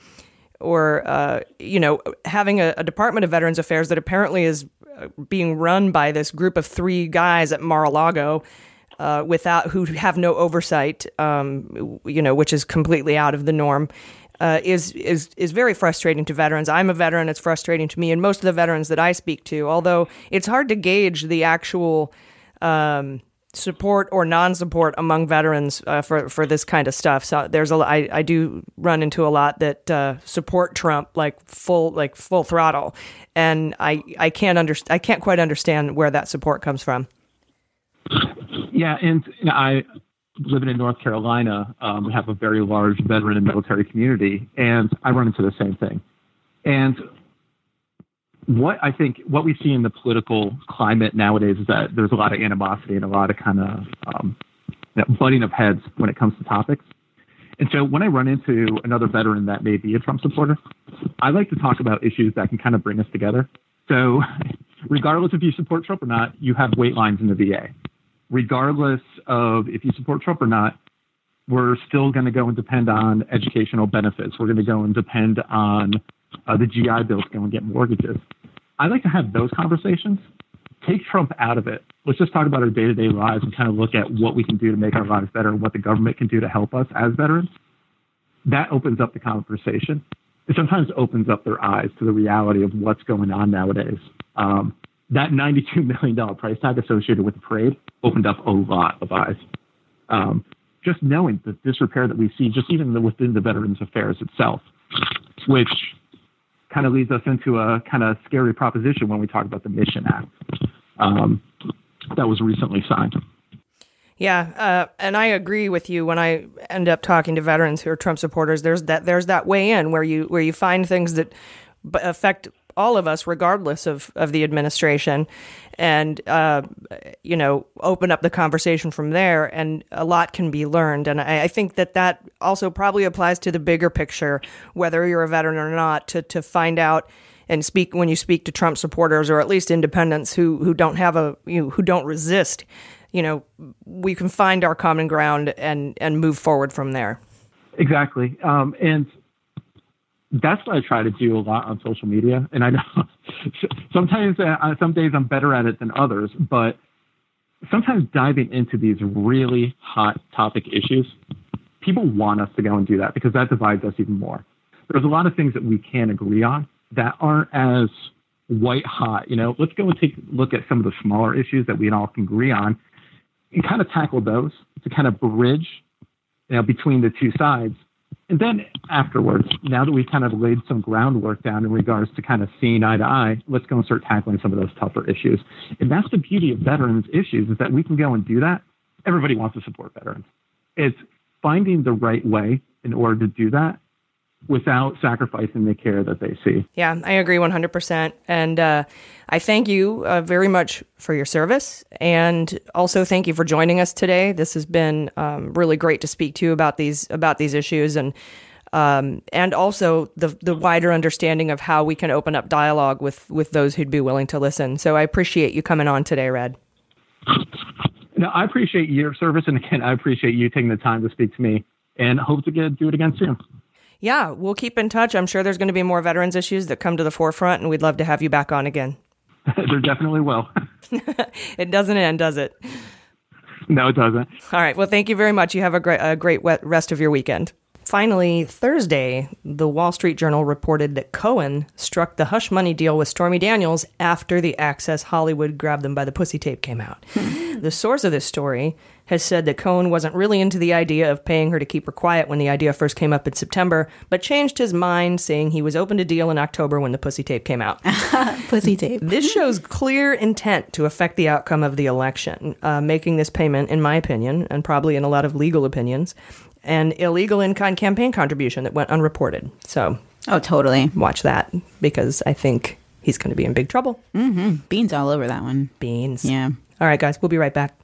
Speaker 1: or uh, you know having a, a, department of veterans affairs that apparently is uh, being run by this group of three guys at mar-a-lago uh, without who have no oversight um, you know which is completely out of the norm uh, is is is very frustrating to veterans. I'm a veteran; it's frustrating to me, and most of the veterans that I speak to. Although it's hard to gauge the actual um, support or non-support among veterans uh, for for this kind of stuff. So there's a I, I do run into a lot that uh, support Trump like full like full throttle, and I I can't under I can't quite understand where that support comes from.
Speaker 4: Yeah, and I living in North Carolina, um, we have a very large veteran and military community, and I run into the same thing. And what I think, what we see in the political climate nowadays is that there's a lot of animosity and a lot of kind of um, you know, butting of heads when it comes to topics. And so when I run into another veteran that may be a Trump supporter, I like to talk about issues that can kind of bring us together. So, regardless if you support Trump or not, you have wait lines in the VA regardless of if you support Trump or not, we're still going to go and depend on educational benefits. We're going to go and depend on uh, the GI Bill to go and get mortgages. I like to have those conversations. Take Trump out of it. Let's just talk about our day to day lives and kind of look at what we can do to make our lives better and what the government can do to help us as veterans. That opens up the conversation. It sometimes opens up their eyes to the reality of what's going on nowadays. Um, that $92 million price tag associated with the parade opened up a lot of eyes. Um, just knowing the disrepair that we see, just even within the Veterans Affairs itself, which kind of leads us into a kind of scary proposition when we talk about the Mission Act um, that was recently signed.
Speaker 1: Yeah, uh, and I agree with you. When I end up talking to veterans who are Trump supporters, there's that there's that way in where you where you find things that affect all of us, regardless of, of the administration, and uh, you know, open up the conversation from there. And a lot can be learned. And I, I think that that also probably applies to the bigger picture, whether you're a veteran or not, to to find out and speak when you speak to Trump supporters or at least independents who who don't have a you know, who don't resist. You know, we can find our common ground and and move forward from there.
Speaker 4: Exactly. Um, and that's what I try to do a lot on social media. And I know sometimes, uh, some days I'm better at it than others, but sometimes diving into these really hot topic issues, people want us to go and do that because that divides us even more. There's a lot of things that we can agree on that aren't as white hot. You know, let's go and take a look at some of the smaller issues that we all can agree on and kind of tackle those to kind of bridge you know, between the two sides. And then afterwards, now that we've kind of laid some groundwork down in regards to kind of seeing eye to eye, let's go and start tackling some of those tougher issues. And that's the beauty of veterans issues is that we can go and do that. Everybody wants to support veterans. It's finding the right way in order to do that without sacrificing the care that they see.
Speaker 1: Yeah, I agree 100%. And uh, I thank you uh, very much for your service. And also thank you for joining us today. This has been um, really great to speak to you about these, about these issues and, um, and also the, the wider understanding of how we can open up dialogue with, with those who'd be willing to listen. So I appreciate you coming on today, Red.
Speaker 4: No, I appreciate your service. And again, I appreciate you taking the time to speak to me and hope to get, do it again soon
Speaker 1: yeah, we'll keep in touch. I'm sure there's going to be more veterans issues that come to the forefront, and we'd love to have you back on again.
Speaker 4: there definitely will.
Speaker 1: it doesn't end, does it?
Speaker 4: No, it doesn't.
Speaker 1: All right. Well, thank you very much. You have a great, a great rest of your weekend. Finally, Thursday, the Wall Street Journal reported that Cohen struck the hush money deal with Stormy Daniels after the Access Hollywood Grab Them by the Pussy tape came out. Hmm. the source of this story has said that Cohen wasn't really into the idea of paying her to keep her quiet when the idea first came up in September, but changed his mind, saying he was open to deal in October when the Pussy tape came out.
Speaker 3: pussy tape.
Speaker 1: this shows clear intent to affect the outcome of the election, uh, making this payment, in my opinion, and probably in a lot of legal opinions, an illegal in kind campaign contribution that went unreported. So,
Speaker 3: oh, totally.
Speaker 1: Watch that because I think he's going to be in big trouble.
Speaker 3: Mm-hmm. Beans all over that one.
Speaker 1: Beans.
Speaker 3: Yeah.
Speaker 1: All right, guys, we'll be right back.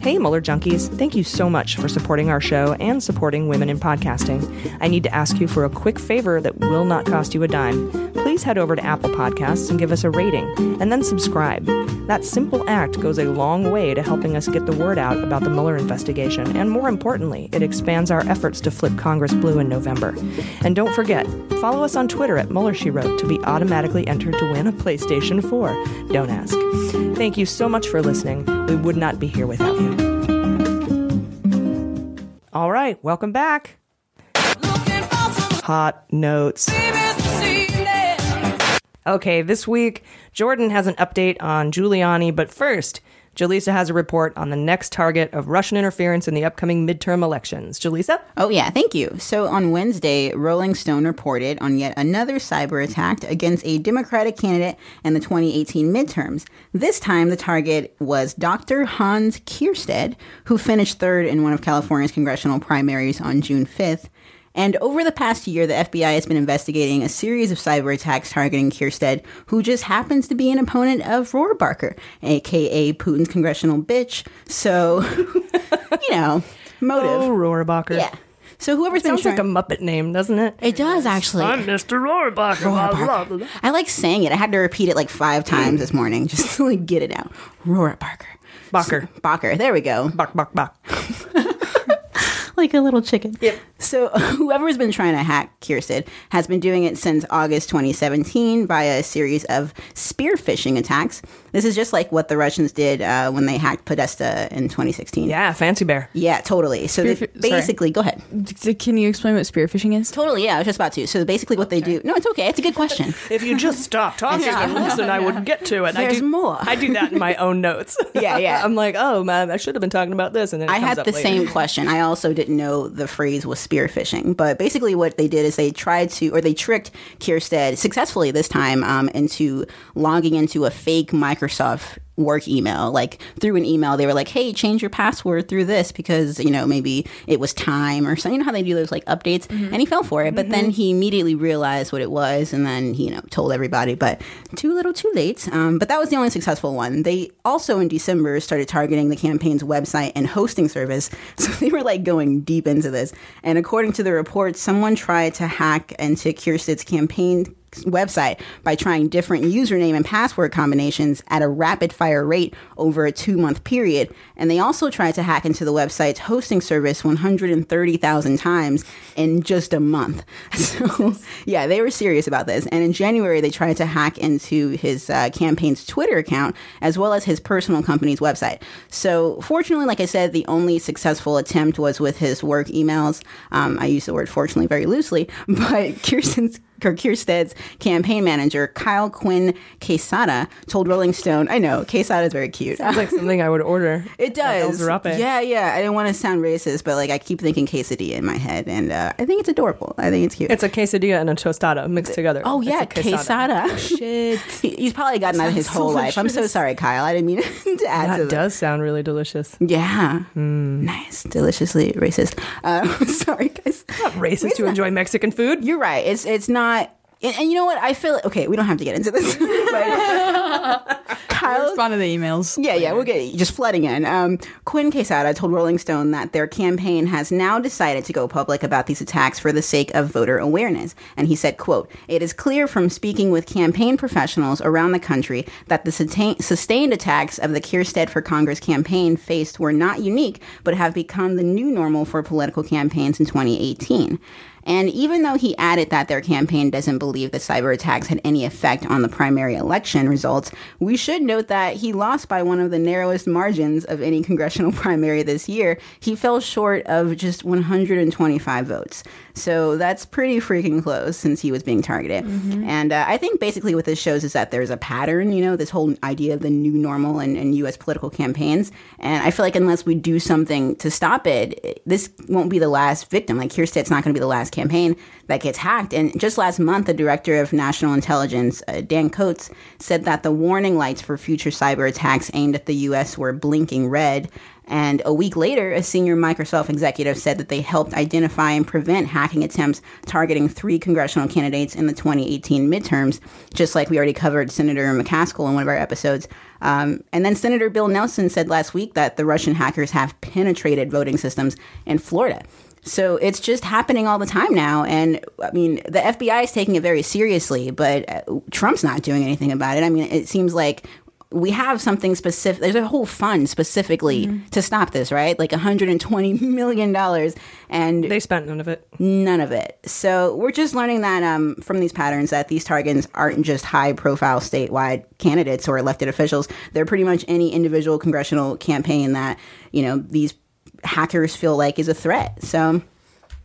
Speaker 1: Hey, Mueller Junkies. Thank you so much for supporting our show and supporting women in podcasting. I need to ask you for a quick favor that will not cost you a dime. Please head over to Apple Podcasts and give us a rating, and then subscribe. That simple act goes a long way to helping us get the word out about the Mueller investigation, and more importantly, it expands our efforts to flip Congress blue in November. And don't forget, follow us on Twitter at Mueller She Wrote to be automatically entered to win a PlayStation 4. Don't ask. Thank you so much for listening. We would not be here without you. All right, welcome back. Hot notes. Okay, this week, Jordan has an update on Giuliani, but first, Jaleesa has a report on the next target of Russian interference in the upcoming midterm elections. Jaleesa?
Speaker 3: Oh, yeah, thank you. So on Wednesday, Rolling Stone reported on yet another cyber attack against a Democratic candidate in the 2018 midterms. This time, the target was Dr. Hans Keirstead, who finished third in one of California's congressional primaries on June 5th. And over the past year, the FBI has been investigating a series of cyber attacks targeting Keirstead, who just happens to be an opponent of Rohrabacher, aka Putin's congressional bitch. So, you know, motive.
Speaker 1: Oh, Rohrabacher.
Speaker 3: Yeah. So whoever's been
Speaker 1: Sounds
Speaker 3: trying-
Speaker 1: like a Muppet name, doesn't it?
Speaker 3: It does actually.
Speaker 1: I'm Mr. Rohrabacher. blah, blah, blah, blah.
Speaker 3: I like saying it. I had to repeat it like five times this morning just to like get it out. Rohrabacher.
Speaker 1: Bacher.
Speaker 3: Barker. There we go.
Speaker 1: Bach, bach, bach.
Speaker 3: Like a little chicken.
Speaker 1: Yep.
Speaker 3: So whoever's been trying to hack Keirstead has been doing it since August 2017 via a series of spear phishing attacks. This is just like what the Russians did uh, when they hacked Podesta in 2016.
Speaker 1: Yeah, fancy bear.
Speaker 3: Yeah, totally. So
Speaker 2: Spear
Speaker 3: they-
Speaker 2: fi- sorry.
Speaker 3: basically, go ahead.
Speaker 2: D- Can you explain what spear phishing is?
Speaker 3: Totally, yeah, I was just about to. So basically, what they do. No, it's okay. It's a good question.
Speaker 1: If you just stop talking and listen, I wouldn't get to it. I
Speaker 3: There's
Speaker 1: do,
Speaker 3: more.
Speaker 1: I do that in my own notes.
Speaker 3: Yeah, yeah.
Speaker 1: I'm like, oh man, I should have been talking about this, and then it
Speaker 3: I
Speaker 1: comes
Speaker 3: had
Speaker 1: up
Speaker 3: the
Speaker 1: later.
Speaker 3: same question. I also didn't know the phrase was spear phishing, but basically what they did is they tried to, or they tricked Keirstead successfully this time um, into logging into a fake Microsoft work email. Like through an email, they were like, "Hey, change your password through this because you know maybe it was time or something." You know how they do those like updates, and he fell for it. But then he immediately realized what it was, and then he you know told everybody. But too little, too late. Um, but that was the only successful one. They also in December started targeting the campaign's website and hosting service, so they were like going deep into this. And according to the report, someone tried to hack into Keirstead's campaign website by trying different username and password combinations at a rapid fire rate over a two month period. And they also tried to hack into the website's hosting service 130,000 times in just a month. So, yeah, they were serious about this. And in January, they tried to hack into his uh, campaign's Twitter account as well as his personal company's website. So, fortunately, like I said, the only successful attempt was with his work emails. Um, I use the word fortunately very loosely, but Kirsten's or Keirstead's campaign manager, Kyle Quinn Quesada, told Rolling Stone, I know, Quesada is very cute.
Speaker 1: Sounds like something I would order.
Speaker 3: It does. Yeah, yeah. I didn't want to sound racist, but like I keep thinking quesadilla in my head, and uh, I think it's adorable. I think it's cute.
Speaker 1: It's a quesadilla and a tostada mixed together.
Speaker 3: Oh
Speaker 1: It's
Speaker 3: yeah,
Speaker 1: a quesada.
Speaker 3: Shit. He- He's probably gotten that his whole life. I'm so sorry, Kyle. I didn't mean to add to
Speaker 1: That does sound really delicious.
Speaker 3: Yeah.
Speaker 1: Hmm.
Speaker 3: Nice. Deliciously racist. Uh, sorry, guys.
Speaker 1: Not racist to enjoy Mexican food.
Speaker 3: You're right. It's it's not. And, and you know what? I feel okay. We don't have to get into this. but
Speaker 2: I'll respond to the emails.
Speaker 3: Yeah, yeah, we'll get just flooding in. Um, Quinn Quesada told Rolling Stone that their campaign has now decided to go public about these attacks for the sake of voter awareness. And he said, quote, It is clear from speaking with campaign professionals around the country that the sustain- sustained attacks of the Keirstead for Congress campaign faced were not unique, but have become the new normal for political campaigns in 2018. And even though he added that their campaign doesn't believe the cyber attacks had any effect on the primary election results, we should note that he lost by one of the narrowest margins of any congressional primary this year. He fell short of just 125 votes. So that's pretty freaking close since he was being targeted. And uh, I think basically what this shows is that there's a pattern, you know, this whole idea of the new normal in, in U.S. political campaigns. And I feel like unless we do something to stop it, this won't be the last victim. Like Keirstead's not going to be the last campaign that gets hacked. And just last month, the director of national intelligence, uh, Dan Coats, said that the warning lights for future cyber attacks aimed at the U.S. were blinking red. And a week later, a senior Microsoft executive said that they helped identify and prevent hacking attempts targeting three congressional candidates in the 2018 midterms, just like we already covered Senator McCaskill in one of our episodes. Um, and then Senator Bill Nelson said last week that the Russian hackers have penetrated voting systems in Florida. So it's just happening all the time now. And I mean, the FBI is taking it very seriously, but uh, Trump's not doing anything about it. I mean, it seems like we have something specific. There's a whole fund specifically to stop this, right? Like 120 million dollars, and
Speaker 1: they spent none of it.
Speaker 3: None of it. So we're just learning that um, from these patterns that these targets aren't just high-profile statewide candidates or elected officials. They're pretty much any individual congressional campaign that you know these hackers feel like is a threat. So.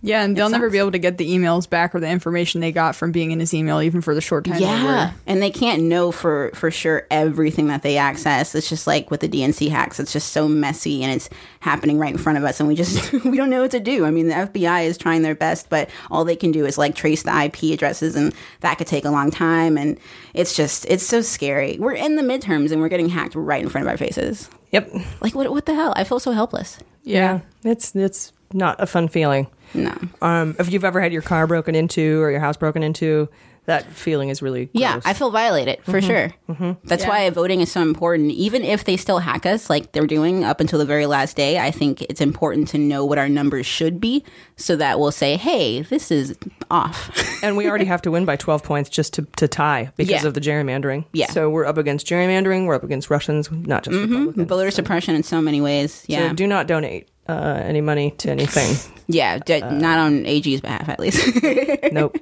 Speaker 2: Yeah, and they'll never be able to get the emails back or the information they got from being in his email, even for the short time.
Speaker 3: Yeah,
Speaker 2: were.
Speaker 3: and they can't know for for sure everything that they access. It's just like with the DNC hacks, it's just so messy and it's happening right in front of us, and we just we don't know what to do. I mean, the FBI is trying their best, but all they can do is like trace the IP addresses, and that could take a long time. And it's just it's so scary. We're in the midterms and we're getting hacked right in front of our faces.
Speaker 1: Yep.
Speaker 3: Like what what the hell? I feel so helpless.
Speaker 1: Yeah, it's it's not a fun feeling.
Speaker 3: No.
Speaker 1: Um, if you've ever had your car broken into or your house broken into, that feeling is really
Speaker 3: Yeah. I feel violated for
Speaker 1: Mhm,
Speaker 3: sure.
Speaker 1: mhm.
Speaker 3: That's
Speaker 1: Yeah.
Speaker 3: why voting is so important. Even if they still hack us, like they're doing up until the very last day, I think it's important to know what our numbers should be, so that we'll say, "Hey, this is off."
Speaker 1: and we already have to win by 12 points just to, to tie because
Speaker 3: Yeah.
Speaker 1: of the gerrymandering.
Speaker 3: Yeah.
Speaker 1: So we're up against gerrymandering. We're up against Russians, not just Republicans.
Speaker 3: Voter suppression in so many ways. Yeah,
Speaker 1: So do not donate uh, any money to anything.
Speaker 3: yeah, d- not on AG's behalf at least.
Speaker 1: nope.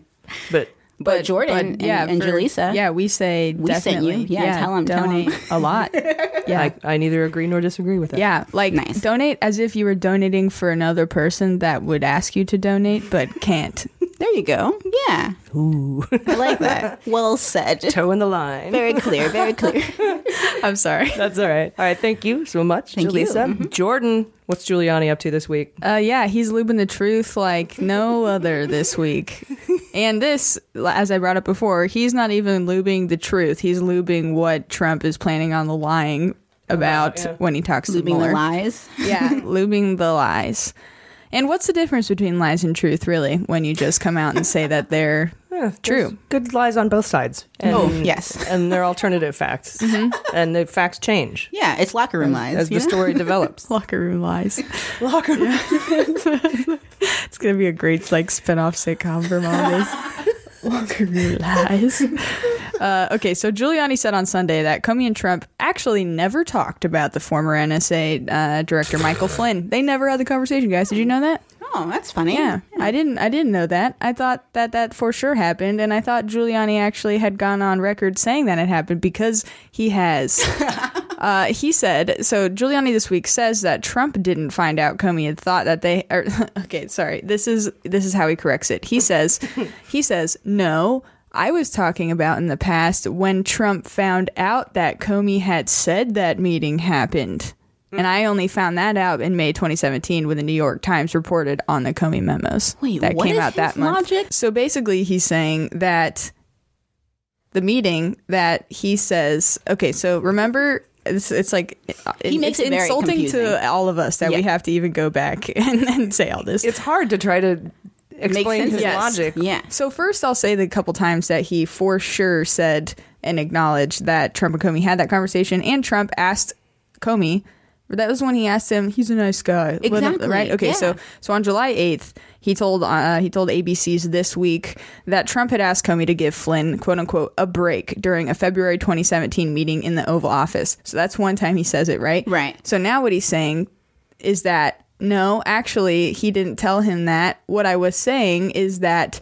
Speaker 1: But
Speaker 3: but, Jordan
Speaker 2: but
Speaker 3: and,
Speaker 2: yeah,
Speaker 3: and
Speaker 2: for-
Speaker 3: Jaleesa,
Speaker 2: yeah, we say
Speaker 3: We sent you. Yeah, tell 'em, tell 'em.
Speaker 2: donate a lot. Yeah,
Speaker 1: I, I neither agree nor disagree with that.
Speaker 2: yeah, like donate as if you were donating for another person that would ask you to donate but can't.
Speaker 3: There you go. Yeah,
Speaker 1: Ooh.
Speaker 3: I like that. Well said.
Speaker 1: Toe in the line.
Speaker 3: Very clear. Very clear.
Speaker 2: I'm sorry.
Speaker 1: That's all right. All right. Thank you so much,
Speaker 3: Thank you.
Speaker 1: Jaleesa.
Speaker 3: Mhm.
Speaker 1: Jordan, what's Giuliani up to this week?
Speaker 2: Uh, yeah, he's lubing the truth like no other this week. And this, as I brought up before, he's not even lubing the truth. He's lubing what Trump is planning on the lying about when he talks to
Speaker 3: Lubing the lies.
Speaker 2: Yeah, lubing the lies. And what's the difference between lies and truth, really, when you just come out and say that they're
Speaker 1: Yeah,
Speaker 2: true?
Speaker 1: Good lies on both sides. Oh, and,
Speaker 3: Oh, yes.
Speaker 1: and they're alternative facts, mm-hmm. and the facts change.
Speaker 3: Yeah, it's locker room lies.
Speaker 1: as
Speaker 3: you
Speaker 1: the
Speaker 3: know?
Speaker 1: story develops.
Speaker 2: Locker room lies.
Speaker 1: Locker room.
Speaker 2: It's gonna be a great like spin-off sitcom from all this. Room lies. Uh, okay, so Giuliani said on Sunday that Comey and Trump actually never talked about the former NSA uh, director Michael Flynn. They never had the conversation, guys. Did you know that?
Speaker 3: Oh, that's funny.
Speaker 2: Yeah, I didn't. I didn't know that. I thought that that for sure happened, and I thought Giuliani actually had gone on record saying that it happened because he has. uh, he said so. Giuliani this week says that Trump didn't find out Comey had thought that they. Or, okay, sorry. This is this is how he corrects it. He says, he says no. I was talking about in the past when Trump found out that Comey had said that meeting happened. And I only found that out in May 2017 when the New York Times reported on the Comey memos.
Speaker 3: Wait,
Speaker 2: that
Speaker 3: what
Speaker 2: came
Speaker 3: is
Speaker 2: out that
Speaker 3: his
Speaker 2: month.
Speaker 3: logic?
Speaker 2: So basically, he's saying that the meeting that he says, okay, so remember, it's, it's like uh,
Speaker 3: He makes
Speaker 2: it's
Speaker 3: it very
Speaker 2: insulting
Speaker 3: confusing.
Speaker 2: to all of us that we have to even go back and, and say all this.
Speaker 1: It's hard to try to explain his
Speaker 3: of it.
Speaker 1: logic.
Speaker 3: Yeah.
Speaker 2: So first, I'll say the couple times that he for sure said and acknowledged that Trump and Comey had that conversation, and Trump asked Comey. That was when he asked him. He's a nice guy, What-
Speaker 3: Exactly,
Speaker 2: right? Okay,
Speaker 3: yeah.
Speaker 2: so so on July eighth, he told uh, he told ABC's This Week that Trump had asked Comey to give Flynn "quote unquote" a break during a February 2017 meeting in the Oval Office. So that's one time he says it, right?
Speaker 3: Right.
Speaker 2: So now what he's saying is that no, actually, he didn't tell him that. What I was saying is that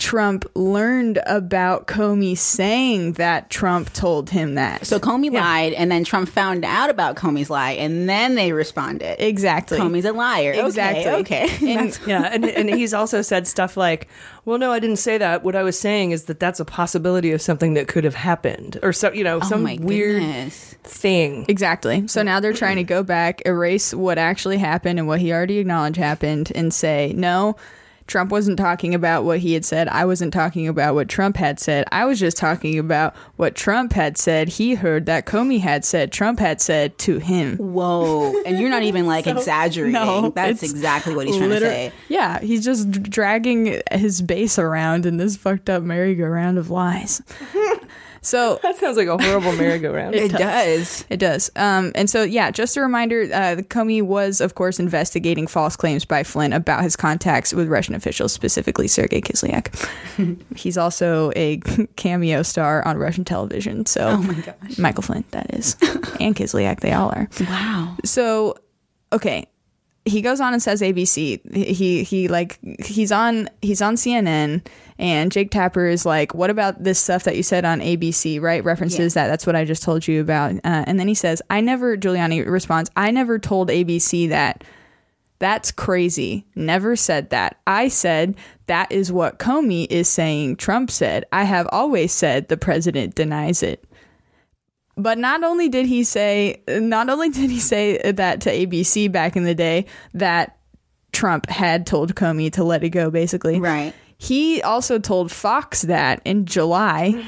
Speaker 2: Trump learned about Comey saying that Trump told him that.
Speaker 3: So Comey lied, and then Trump found out about Comey's lie, and then they responded.
Speaker 2: exactly.
Speaker 3: Comey's a liar.
Speaker 2: Exactly.
Speaker 3: Okay. okay.
Speaker 2: And-
Speaker 1: Yeah, and, and he's also said stuff like, "Well, no, I didn't say that. What I was saying is that that's a possibility of something that could have happened, or so you know,
Speaker 3: oh
Speaker 1: some
Speaker 3: my
Speaker 1: weird
Speaker 3: goodness.
Speaker 1: thing."
Speaker 2: Exactly. So now they're trying to go back, erase what actually happened and what he already acknowledged happened, and say, no, Trump wasn't talking about what he had said. I wasn't talking about what Trump had said. I was just talking about what Trump had said. He heard that Comey had said, Trump had said to him.
Speaker 3: Whoa. And you're not even like exaggerating.
Speaker 2: No,
Speaker 3: That's exactly what he's trying to say.
Speaker 2: Yeah, he's just d- dragging his base around in this fucked up merry-go-round of lies. So
Speaker 1: That sounds like a horrible merry-go-round.
Speaker 3: It does.
Speaker 2: It does. Um, and so, yeah, just a reminder uh, Comey was, of course, investigating false claims by Flynn about his contacts with Russian officials, specifically Sergei Kislyak. He's also a cameo star on Russian television. So,
Speaker 3: Oh my gosh.
Speaker 2: Michael Flynn, that is. and Kislyak, they all are.
Speaker 3: Wow.
Speaker 2: So, okay. He goes on and says ABC. He he like he's on he's on CNN and Jake Tapper is like, "What about this stuff that you said on ABC?" Right? References that. That's what I just told you about. Uh, and then he says, "I never." Giuliani responds, "I never told ABC that." That's crazy. Never said that. I said that is what Comey is saying. Trump said. I have always said the president denies it. But not only did he say, not only did he say that to ABC back in the day that Trump had told Comey to let it go, basically.
Speaker 3: Right.
Speaker 2: He also told Fox that in July.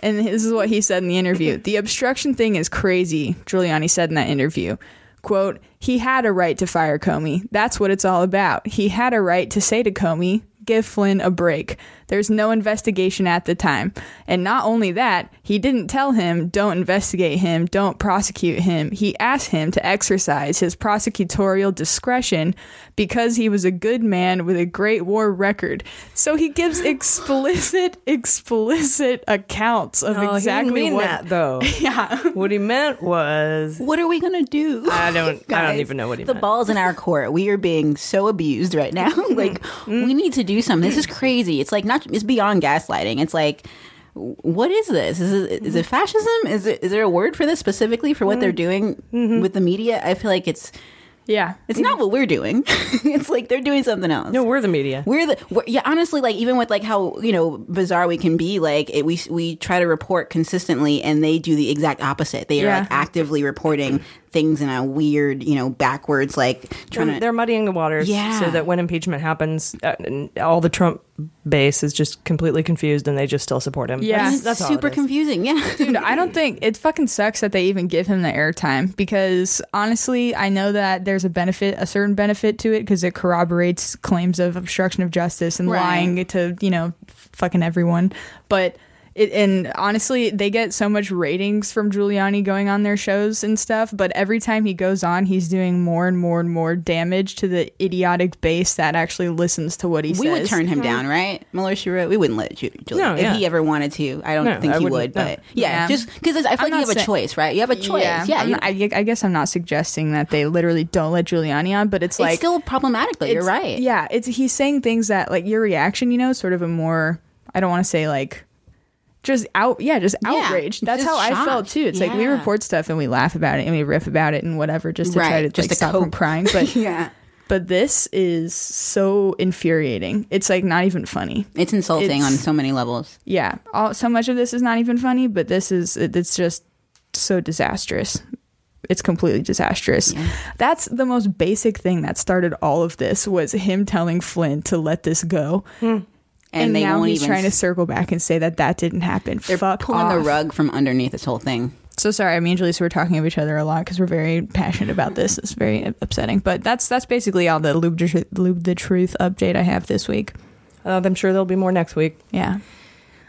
Speaker 2: And this is what he said in the interview. The obstruction thing is crazy, Giuliani said in that interview. Quote, he had a right to fire Comey. That's what it's all about. He had a right to say to Comey, give Flynn a break. There's no investigation at the time. And not only that, he didn't tell him, don't investigate him, don't prosecute him. He asked him to exercise his prosecutorial discretion because he was a good man with a great war record. So he gives explicit, explicit accounts of
Speaker 1: No,
Speaker 2: exactly
Speaker 1: he didn't mean
Speaker 2: what.
Speaker 1: that though.
Speaker 2: Yeah.
Speaker 1: What he meant was,
Speaker 3: What are we gonna do?
Speaker 1: I don't, I don't even know what he
Speaker 3: the
Speaker 1: meant.
Speaker 3: ball's in our court. We are being so abused right now. like mm-hmm. we need to do something. This is crazy. It's like not. It's beyond gaslighting. It's like. What is this? Is it, is it fascism? Is it is there a word for this specifically for what they're mm-hmm. doing mm-hmm. with the media? I feel like it's
Speaker 2: Yeah.
Speaker 3: It's not what we're doing. it's like they're doing something else.
Speaker 1: No, we're the media.
Speaker 3: We're the we're, yeah. Honestly, like even with like how you know bizarre we can be, like it, we we try to report consistently, and they do the exact opposite. They are like actively reporting things in a weird, you know, backwards, like trying to.
Speaker 1: they're muddying the waters
Speaker 3: Yeah.
Speaker 1: so that when impeachment happens, uh, all the Trump base is just completely confused and they just still support him.
Speaker 2: Yeah.
Speaker 1: that's, that's
Speaker 3: super confusing. Yeah,
Speaker 2: Dude, I don't think it fucking sucks that they even give him the airtime because honestly, I know that there's a benefit, a certain benefit to it because it corroborates claims of obstruction of justice and
Speaker 3: Right.
Speaker 2: lying to, you know, fucking everyone. But it, and honestly, they get so much ratings from Giuliani going on their shows and stuff. But every time he goes on, he's doing more and more and more damage to the idiotic base that actually listens to what he
Speaker 3: we
Speaker 2: says.
Speaker 3: We would turn him mm-hmm. down, right? Mueller She Wrote, we wouldn't let Ju- Julia
Speaker 2: No,
Speaker 3: if he ever wanted to. I don't
Speaker 2: No,
Speaker 3: think
Speaker 2: I
Speaker 3: he
Speaker 2: wouldn't, no.
Speaker 3: but yeah,
Speaker 2: Yeah.
Speaker 3: just because I feel
Speaker 2: I'm
Speaker 3: like you
Speaker 2: not
Speaker 3: have a choice, right? You have a choice. Yeah,
Speaker 2: I'm not- I, I guess I'm not suggesting that they literally don't let Giuliani on, but it's
Speaker 3: It's
Speaker 2: like
Speaker 3: still problematic, though. You're right.
Speaker 2: Yeah, it's he's saying things that like your reaction, you know, sort of a more I don't want to say like just out yeah, just
Speaker 3: Yeah,
Speaker 2: outraged. That's
Speaker 3: just
Speaker 2: how I felt too. It's like we report stuff and we laugh about it and we riff about it and whatever just to try to
Speaker 3: just
Speaker 2: like
Speaker 3: to
Speaker 2: stop from crying. But
Speaker 3: Yeah.
Speaker 2: But this is so infuriating. It's like not even funny.
Speaker 3: It's insulting
Speaker 2: It's-
Speaker 3: on so many levels.
Speaker 2: Yeah, all, so much of this is not even funny, but this is it- it's just so disastrous. It's completely disastrous. That's the most basic thing that started all of this was him telling Flynn to let this go. Hmm.
Speaker 3: And
Speaker 2: And,
Speaker 3: they
Speaker 2: now
Speaker 3: won't
Speaker 2: he's
Speaker 3: even
Speaker 2: trying to circle back and say that that didn't happen.
Speaker 3: They're
Speaker 2: Fuck
Speaker 3: pulling the rug from underneath this whole thing.
Speaker 2: So sorry, I me and Jaleesa were talking of each other a lot because we're very passionate about this. It's very upsetting, but that's that's basically all the lube, the lube the truth update I have this week.
Speaker 1: Uh, I'm sure there'll be more next week.
Speaker 2: Yeah,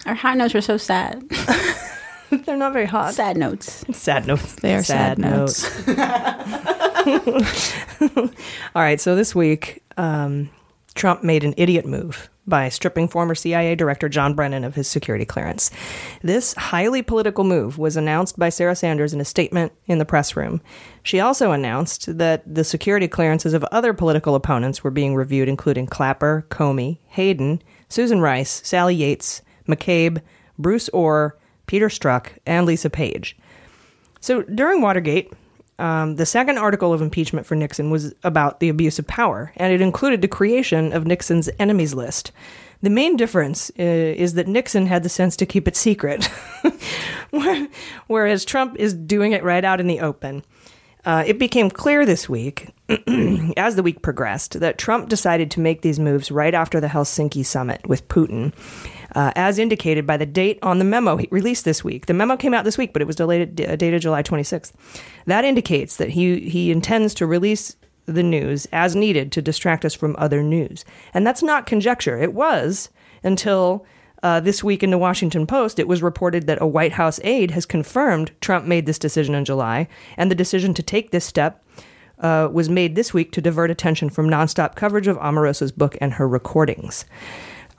Speaker 3: Our high notes are so sad.
Speaker 1: They're not very hot.
Speaker 3: Sad notes.
Speaker 1: Sad notes.
Speaker 2: They are sad notes.
Speaker 1: All right, so this week, um, Trump made an idiot move by stripping former CIA Director John Brennan of his security clearance. This highly political move was announced by Sarah Sanders in a statement in the press room. She also announced that the security clearances of other political opponents were being reviewed, including Clapper, Comey, Hayden, Susan Rice, Sally Yates, McCabe, Bruce Ohr, Peter Strzok, and Lisa Page. So during Watergate, um, the second article of impeachment for Nixon was about the abuse of power, and it included the creation of Nixon's enemies list. The main difference uh, is that Nixon had the sense to keep it secret, whereas Trump is doing it right out in the open. Uh, it became clear this week, as the week progressed, that Trump decided to make these moves right after the Helsinki summit with Putin, uh, as indicated by the date on the memo released this week. The memo came out this week, but it was delayed, dated July 26th. That indicates that he, he intends to release the news as needed to distract us from other news. And that's not conjecture. It was until uh, this week in the Washington Post, it was reported that a White House aide has confirmed Trump made this decision in July, and the decision to take this step uh, was made this week to divert attention from nonstop coverage of Omarosa's book and her recordings.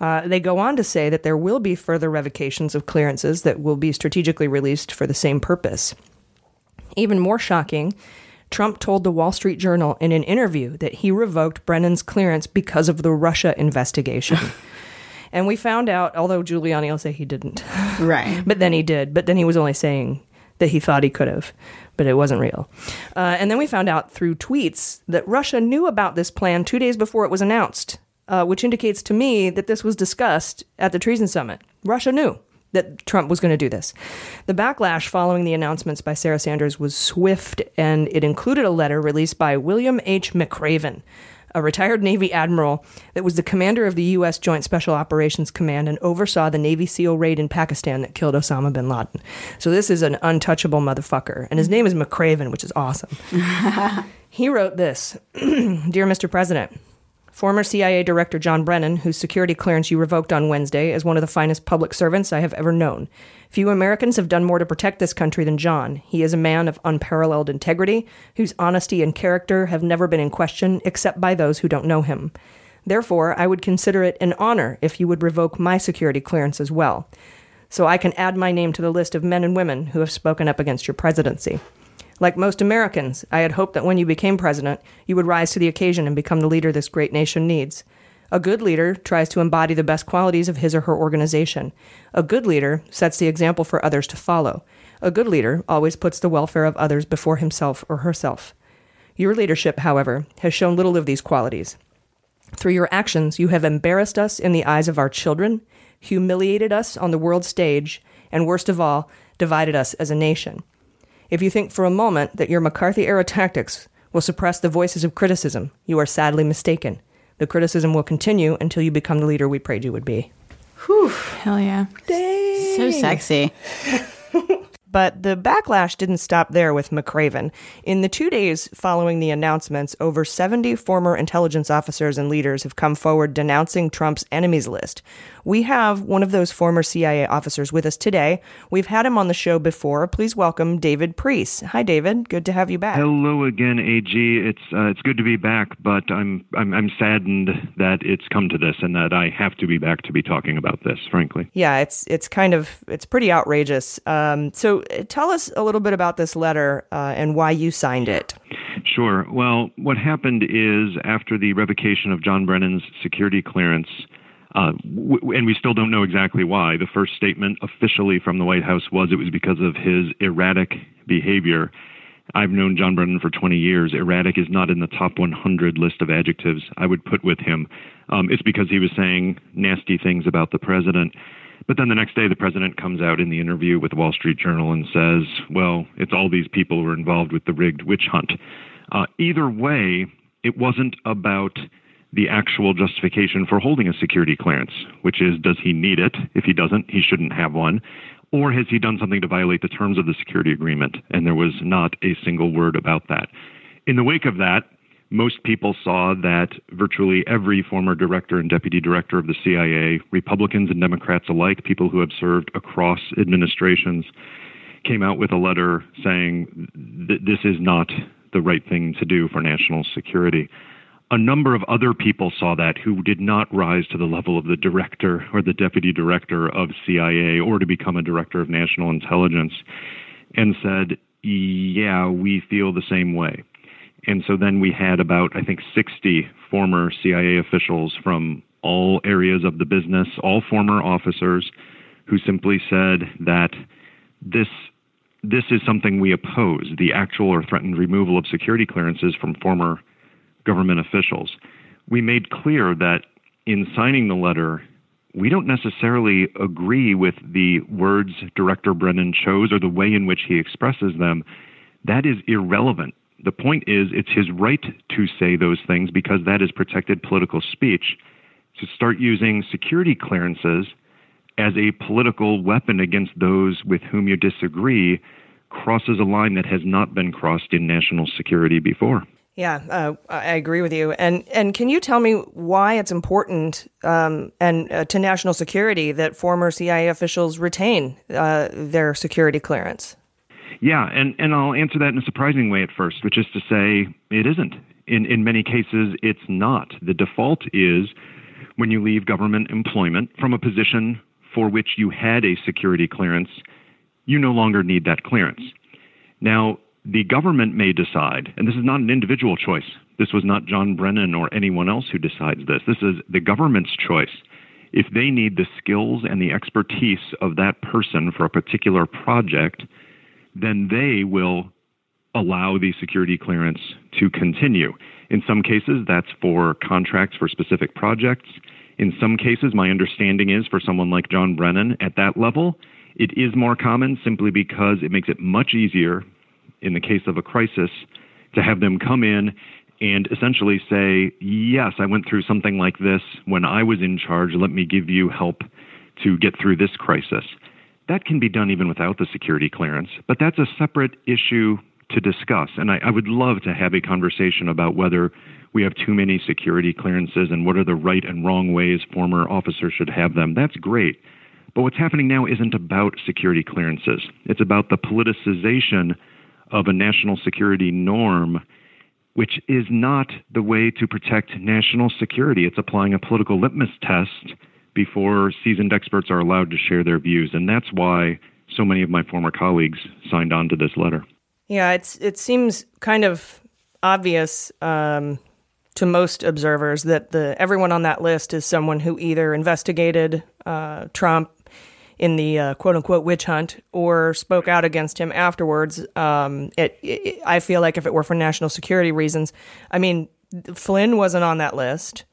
Speaker 1: Uh, they go on to say that there will be further revocations of clearances that will be strategically released for the same purpose. Even more shocking, Trump told the Wall Street Journal in an interview that he revoked Brennan's clearance because of the Russia investigation. and we found out, although Giuliani will say he didn't.
Speaker 3: Right.
Speaker 1: But then he did. But then he was only saying that he thought he could have, but it wasn't real. Uh, and then we found out through tweets that Russia knew about this plan two days before it was announced, uh, which indicates to me that this was discussed at the Treason Summit. Russia knew that Trump was going to do this. The backlash following the announcements by Sarah Sanders was swift, and it included a letter released by William H. McRaven, a retired Navy admiral that was the commander of the U.S. Joint Special Operations Command and oversaw the Navy SEAL raid in Pakistan that killed Osama bin Laden. So this is an untouchable motherfucker, and his name is McRaven, which is awesome. he wrote this Dear Mr. President, Former CIA Director John Brennan, whose security clearance you revoked on Wednesday, is one of the finest public servants I have ever known. Few Americans have done more to protect this country than John. He is a man of unparalleled integrity, whose honesty and character have never been in question except by those who don't know him. Therefore, I would consider it an honor if you would revoke my security clearance as well, so I can add my name to the list of men and women who have spoken up against your presidency. Like most Americans, I had hoped that when you became president, you would rise to the occasion and become the leader this great nation needs. A good leader tries to embody the best qualities of his or her organization. A good leader sets the example for others to follow. A good leader always puts the welfare of others before himself or herself. Your leadership, however, has shown little of these qualities. Through your actions, you have embarrassed us in the eyes of our children, humiliated us on the world stage, and worst of all, divided us as a nation. If you think for a moment that your McCarthy era tactics will suppress the voices of criticism, you are sadly mistaken. The criticism will continue until you become the leader we prayed you would be.
Speaker 2: Whew. Hell yeah.
Speaker 3: So sexy.
Speaker 1: But the backlash didn't stop there with McRaven. In the two days following the announcements, over 70 former intelligence officers and leaders have come forward denouncing Trump's enemies list. We have one of those former CIA officers with us today. We've had him on the show before. Please welcome David Priess. Hi, David. Good to have you back.
Speaker 5: Hello again, AG. It's uh, it's good to be back, but I'm, I'm I'm saddened that it's come to this and that I have to be back to be talking about this. Frankly.
Speaker 1: Yeah, it's it's kind of it's pretty outrageous. Um, so uh, tell us a little bit about this letter uh, and why you signed it.
Speaker 5: Sure. Well, what happened is after the revocation of John Brennan's security clearance. Uh, w- and we still don't know exactly why. The first statement officially from the White House was it was because of his erratic behavior. I've known John Brennan for 20 years. Erratic is not in the top 100 list of adjectives I would put with him. Um, it's because he was saying nasty things about the president. But then the next day, the president comes out in the interview with the Wall Street Journal and says, well, it's all these people who are involved with the rigged witch hunt. Uh, either way, it wasn't about the actual justification for holding a security clearance, which is does he need it? If he doesn't, he shouldn't have one. Or has he done something to violate the terms of the security agreement? And there was not a single word about that. In the wake of that, most people saw that virtually every former director and deputy director of the CIA, Republicans and Democrats alike, people who have served across administrations, came out with a letter saying that this is not the right thing to do for national security a number of other people saw that who did not rise to the level of the director or the deputy director of CIA or to become a director of national intelligence and said, Yeah, we feel the same way. And so then we had about, I think, 60 former CIA officials from all areas of the business, all former officers, who simply said that this this is something we oppose the actual or threatened removal of security clearances from former government officials. We made clear that in signing the letter, we don't necessarily agree with the words Director Brennan chose or the way in which he expresses them. That is irrelevant. The point is, it's his right to say those things because that is protected political speech. To start using security clearances as a political weapon against those with whom you disagree crosses a line that has not been crossed in national security before.
Speaker 1: Yeah, uh, I agree with you. And and can you tell me why it's important um, and uh, to national security that former CIA officials retain uh, their security clearance?
Speaker 5: Yeah, and, and I'll answer that in a surprising way at first, which is to say it isn't. In in many cases, it's not. The default is when you leave government employment from a position for which you had a security clearance, you no longer need that clearance. Now, the government may decide, and this is not an individual choice. This was not John Brennan or anyone else who decides this. This is the government's choice. If they need the skills and the expertise of that person for a particular project, then they will allow the security clearance to continue. In some cases, that's for contracts for specific projects. In some cases, my understanding is for someone like John Brennan at that level, it is more common simply because it makes it much easier in the case of a crisis, to have them come in and essentially say, Yes, I went through something like this when I was in charge. Let me give you help to get through this crisis. That can be done even without the security clearance, but that's a separate issue to discuss. And I, I would love to have a conversation about whether we have too many security clearances and what are the right and wrong ways former officers should have them. That's great. But what's happening now isn't about security clearances, it's about the politicization of a national security norm, which is not the way to protect national security. It's applying a political litmus test before seasoned experts are allowed to share their views. And that's why so many of my former colleagues signed on to this letter.
Speaker 1: Yeah, it's it seems kind of obvious um, to most observers that the everyone on that list is someone who either investigated uh, Trump in the uh, quote unquote witch hunt or spoke out against him afterwards. Um, it, it, I feel like if it were for national security reasons, I mean, Flynn wasn't on that list.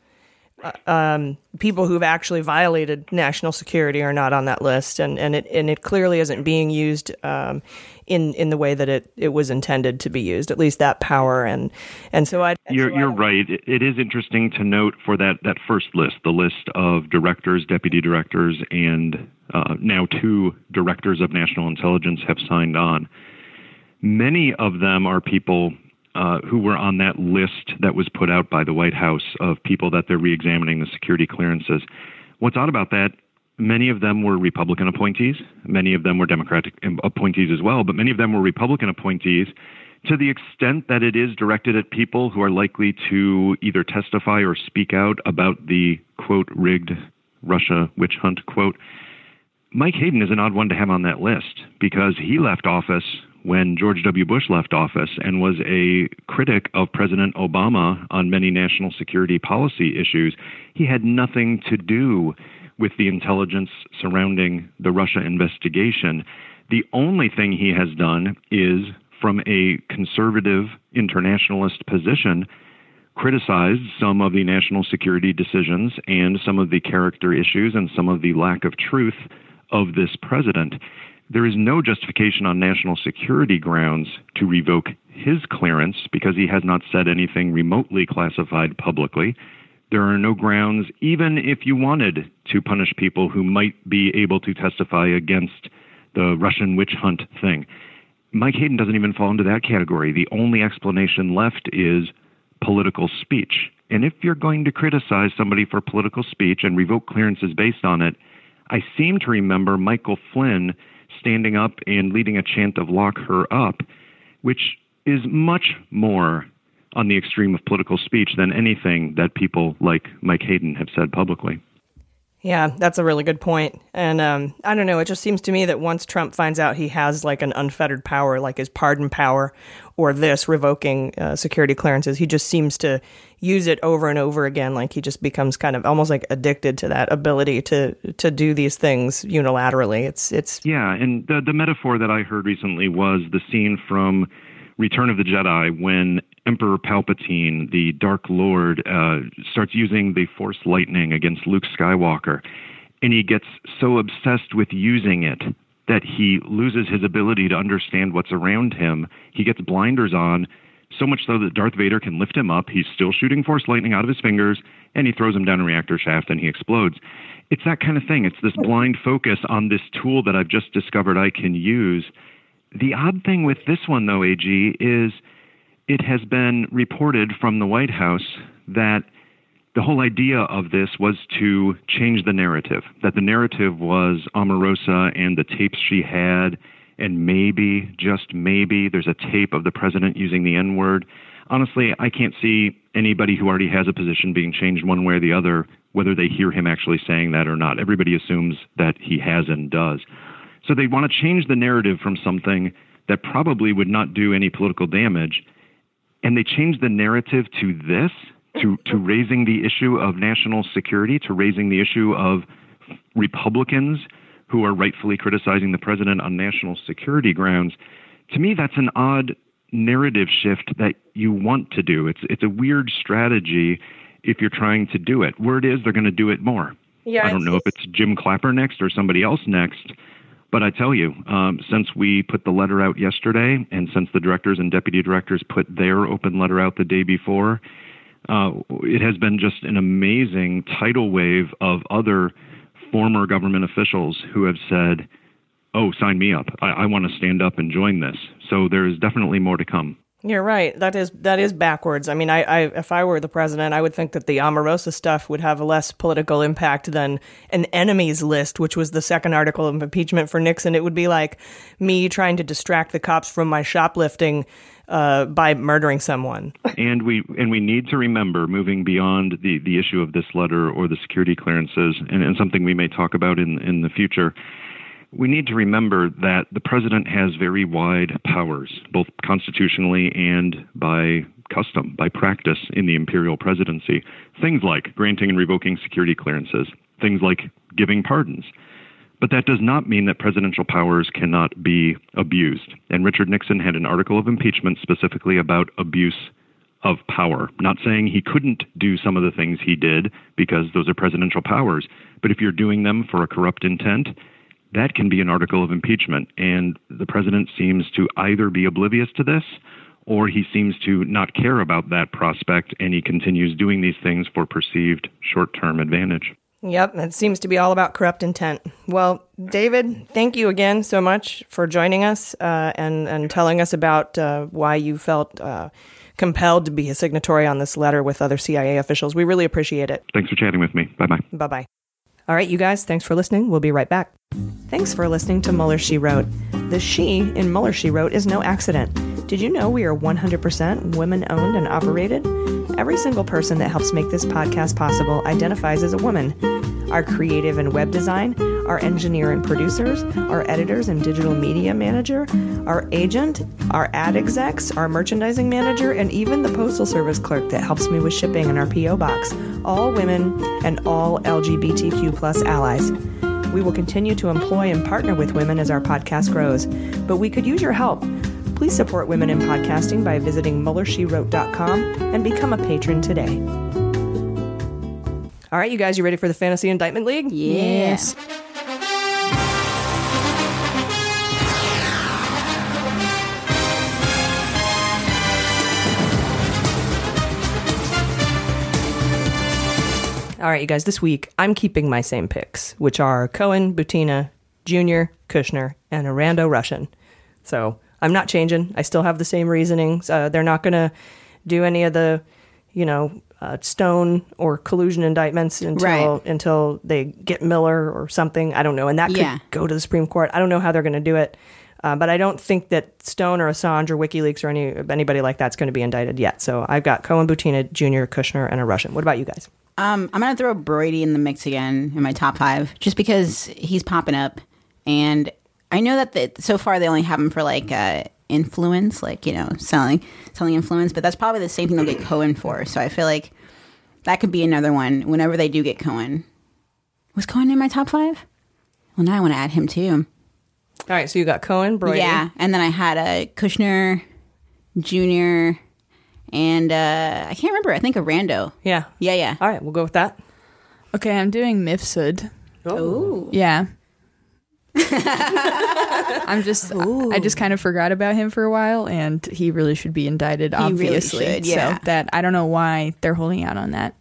Speaker 1: Uh, um, people who've actually violated national security are not on that list, and, and it and it clearly isn't being used um, in in the way that it, it was intended to be used. At least that power, and and so I.
Speaker 5: You're you're right. It, it is interesting to note for that that first list, the list of directors, deputy directors, and uh, now two directors of national intelligence have signed on. Many of them are people uh, who were on that list that was put out by the White House of people that they're reexamining the security clearances. What's odd about that? Many of them were Republican appointees. Many of them were Democratic appointees as well, but many of them were Republican appointees to the extent that it is directed at people who are likely to either testify or speak out about the quote rigged Russia witch hunt quote. Mike Hayden is an odd one to have on that list because he left office when George W. Bush left office and was a critic of President Obama on many national security policy issues. He had nothing to do with the intelligence surrounding the Russia investigation. The only thing he has done is, from a conservative internationalist position, criticized some of the national security decisions and some of the character issues and some of the lack of truth of this president there is no justification on national security grounds to revoke his clearance because he has not said anything remotely classified publicly. There are no grounds, even if you wanted to punish people who might be able to testify against the Russian witch hunt thing. Mike Hayden doesn't even fall into that category. The only explanation left is political speech. And if you're going to criticize somebody for political speech and revoke clearances based on it, I seem to remember Michael Flynn standing up and leading a chant of lock her up, which is much more on the extreme of political speech than anything that people like Mike Hayden have said publicly.
Speaker 1: Yeah, that's a really good point. And um, I don't know, it just seems to me that once Trump finds out he has like an unfettered power, like his pardon power or this revoking uh, security clearances, he just seems to use it over and over again. Like he just becomes kind of almost like addicted to that ability to to do these things unilaterally. It's it's
Speaker 5: yeah. And the the metaphor that I heard recently was the scene from Return of the Jedi when Emperor Palpatine, the Dark Lord, uh, starts using the Force lightning against Luke Skywalker, and he gets so obsessed with using it that he loses his ability to understand what's around him. He gets blinders on, so much so that Darth Vader can lift him up. He's still shooting Force lightning out of his fingers, and he throws him down a reactor shaft and he explodes. It's that kind of thing. It's this blind focus on this tool that I've just discovered I can use. The odd thing with this one, though, AG, is it has been reported from the White House that the whole idea of this was to change the narrative, that the narrative was Omarosa and the tapes she had, and maybe, just maybe, there's a tape of the president using the N word. Honestly, I can't see anybody who already has a position being changed one way or the other, whether they hear him actually saying that or not. Everybody assumes that he has and does. So they want to change the narrative from something that probably would not do any political damage and they changed the narrative to this, to, to raising the issue of national security, to raising the issue of Republicans who are rightfully criticizing the president on national security grounds. To me, that's an odd narrative shift that you want to do. It's it's a weird strategy if you're trying to do it. Word is they're going to do it more.
Speaker 1: Yeah,
Speaker 5: I don't know if it's Jim Clapper next or somebody else next, but I tell you, um, since we put the letter out yesterday, and since the directors and deputy directors put their open letter out the day before, uh, it has been just an amazing tidal wave of other former government officials who have said, "Oh, sign me up! I, I want to stand up and join this." So there is definitely more to come.
Speaker 1: You're right. That is that is backwards. I mean, I, I if I were the president, I would think that the Omarosa stuff would have less political impact than an enemies list, which was the second article of impeachment for Nixon. It would be like me trying to distract the cops from my shoplifting uh, by murdering someone.
Speaker 5: and we and we need to remember, moving beyond the the issue of this letter or the security clearances, and, and something we may talk about in in the future we need to remember that the president has very wide powers, both constitutionally and by custom, by practice in the imperial presidency. Things like granting and revoking security clearances, things like giving pardons. But that does not mean that presidential powers cannot be abused. And Richard Nixon had an article of impeachment specifically about abuse of power. Not saying he couldn't do some of the things he did because those are presidential powers, but if you're doing them for a corrupt intent, that can be an article of impeachment. And the president seems to either be oblivious to this or he seems to not care about that prospect and he continues doing these things for perceived short term advantage.
Speaker 1: Yep, it seems to be all about corrupt intent. Well, David, thank you again so much for joining us uh, and and telling us about uh, why you felt uh, compelled to be a signatory on this letter with other CIA officials. We really appreciate it.
Speaker 5: Thanks for chatting with me. Bye bye.
Speaker 1: Bye bye. All right, you guys, thanks for listening. We'll be right back. Thanks for listening to Mueller She Wrote. The she in Mueller She Wrote is no accident. Did you know we are 100% women owned and operated? Every single person that helps make this podcast possible identifies as a woman. Our creative and web design, our engineer and producers, our editors and digital media manager, our agent, our ad execs, our merchandising manager, and even the postal service clerk that helps me with shipping in our PO box. All women and all LGBTQ plus allies. We will continue to employ and partner with women as our podcast grows, but we could use your help. Please support women in podcasting by visiting MuellerSheWrote.com and become a patron today. All right, you guys, you ready for the Fantasy Indictment League?
Speaker 3: Yes.
Speaker 1: All right, you guys, this week I'm keeping my same picks, which are Cohen, Butina, Junior, Kushner, and Arando Russian. So I'm not changing. I still have the same reasonings. Uh, they're not going to do any of the, you know, uh, Stone or collusion indictments until
Speaker 3: Right.
Speaker 1: until they get Miller or something. I don't know, and that could
Speaker 3: Yeah.
Speaker 1: go to the Supreme Court. I don't know how they're going to do it, uh, but I don't think that Stone or Assange or WikiLeaks or any anybody like that's going to be indicted yet. So I've got Cohen, Butina, Junior, Kushner, and a Russian. What about you guys?
Speaker 3: Um, I'm gonna throw Broidy in the mix again in my top five, just because he's popping up, and I know that the, so far they only have him for like uh, influence, like you know, selling selling influence, but that's probably the same thing they'll get Cohen for. So I feel like that could be another one whenever they do get Cohen. Was Cohen in my top five? Well, now I want to add him too.
Speaker 1: All right, so you got Cohen, Broidy.
Speaker 3: Yeah, and then I had a Kushner, Junior, and uh, I can't remember. I think a Rando.
Speaker 1: Yeah.
Speaker 3: Yeah, yeah.
Speaker 1: All right, we'll go with that.
Speaker 2: Okay, I'm doing Mifsud.
Speaker 3: Oh.
Speaker 2: Yeah. I'm just I just kind of forgot about him for a while and he really should be indicted
Speaker 3: He really
Speaker 2: obviously.
Speaker 3: should, yeah.
Speaker 2: So that I don't know why they're holding out on that.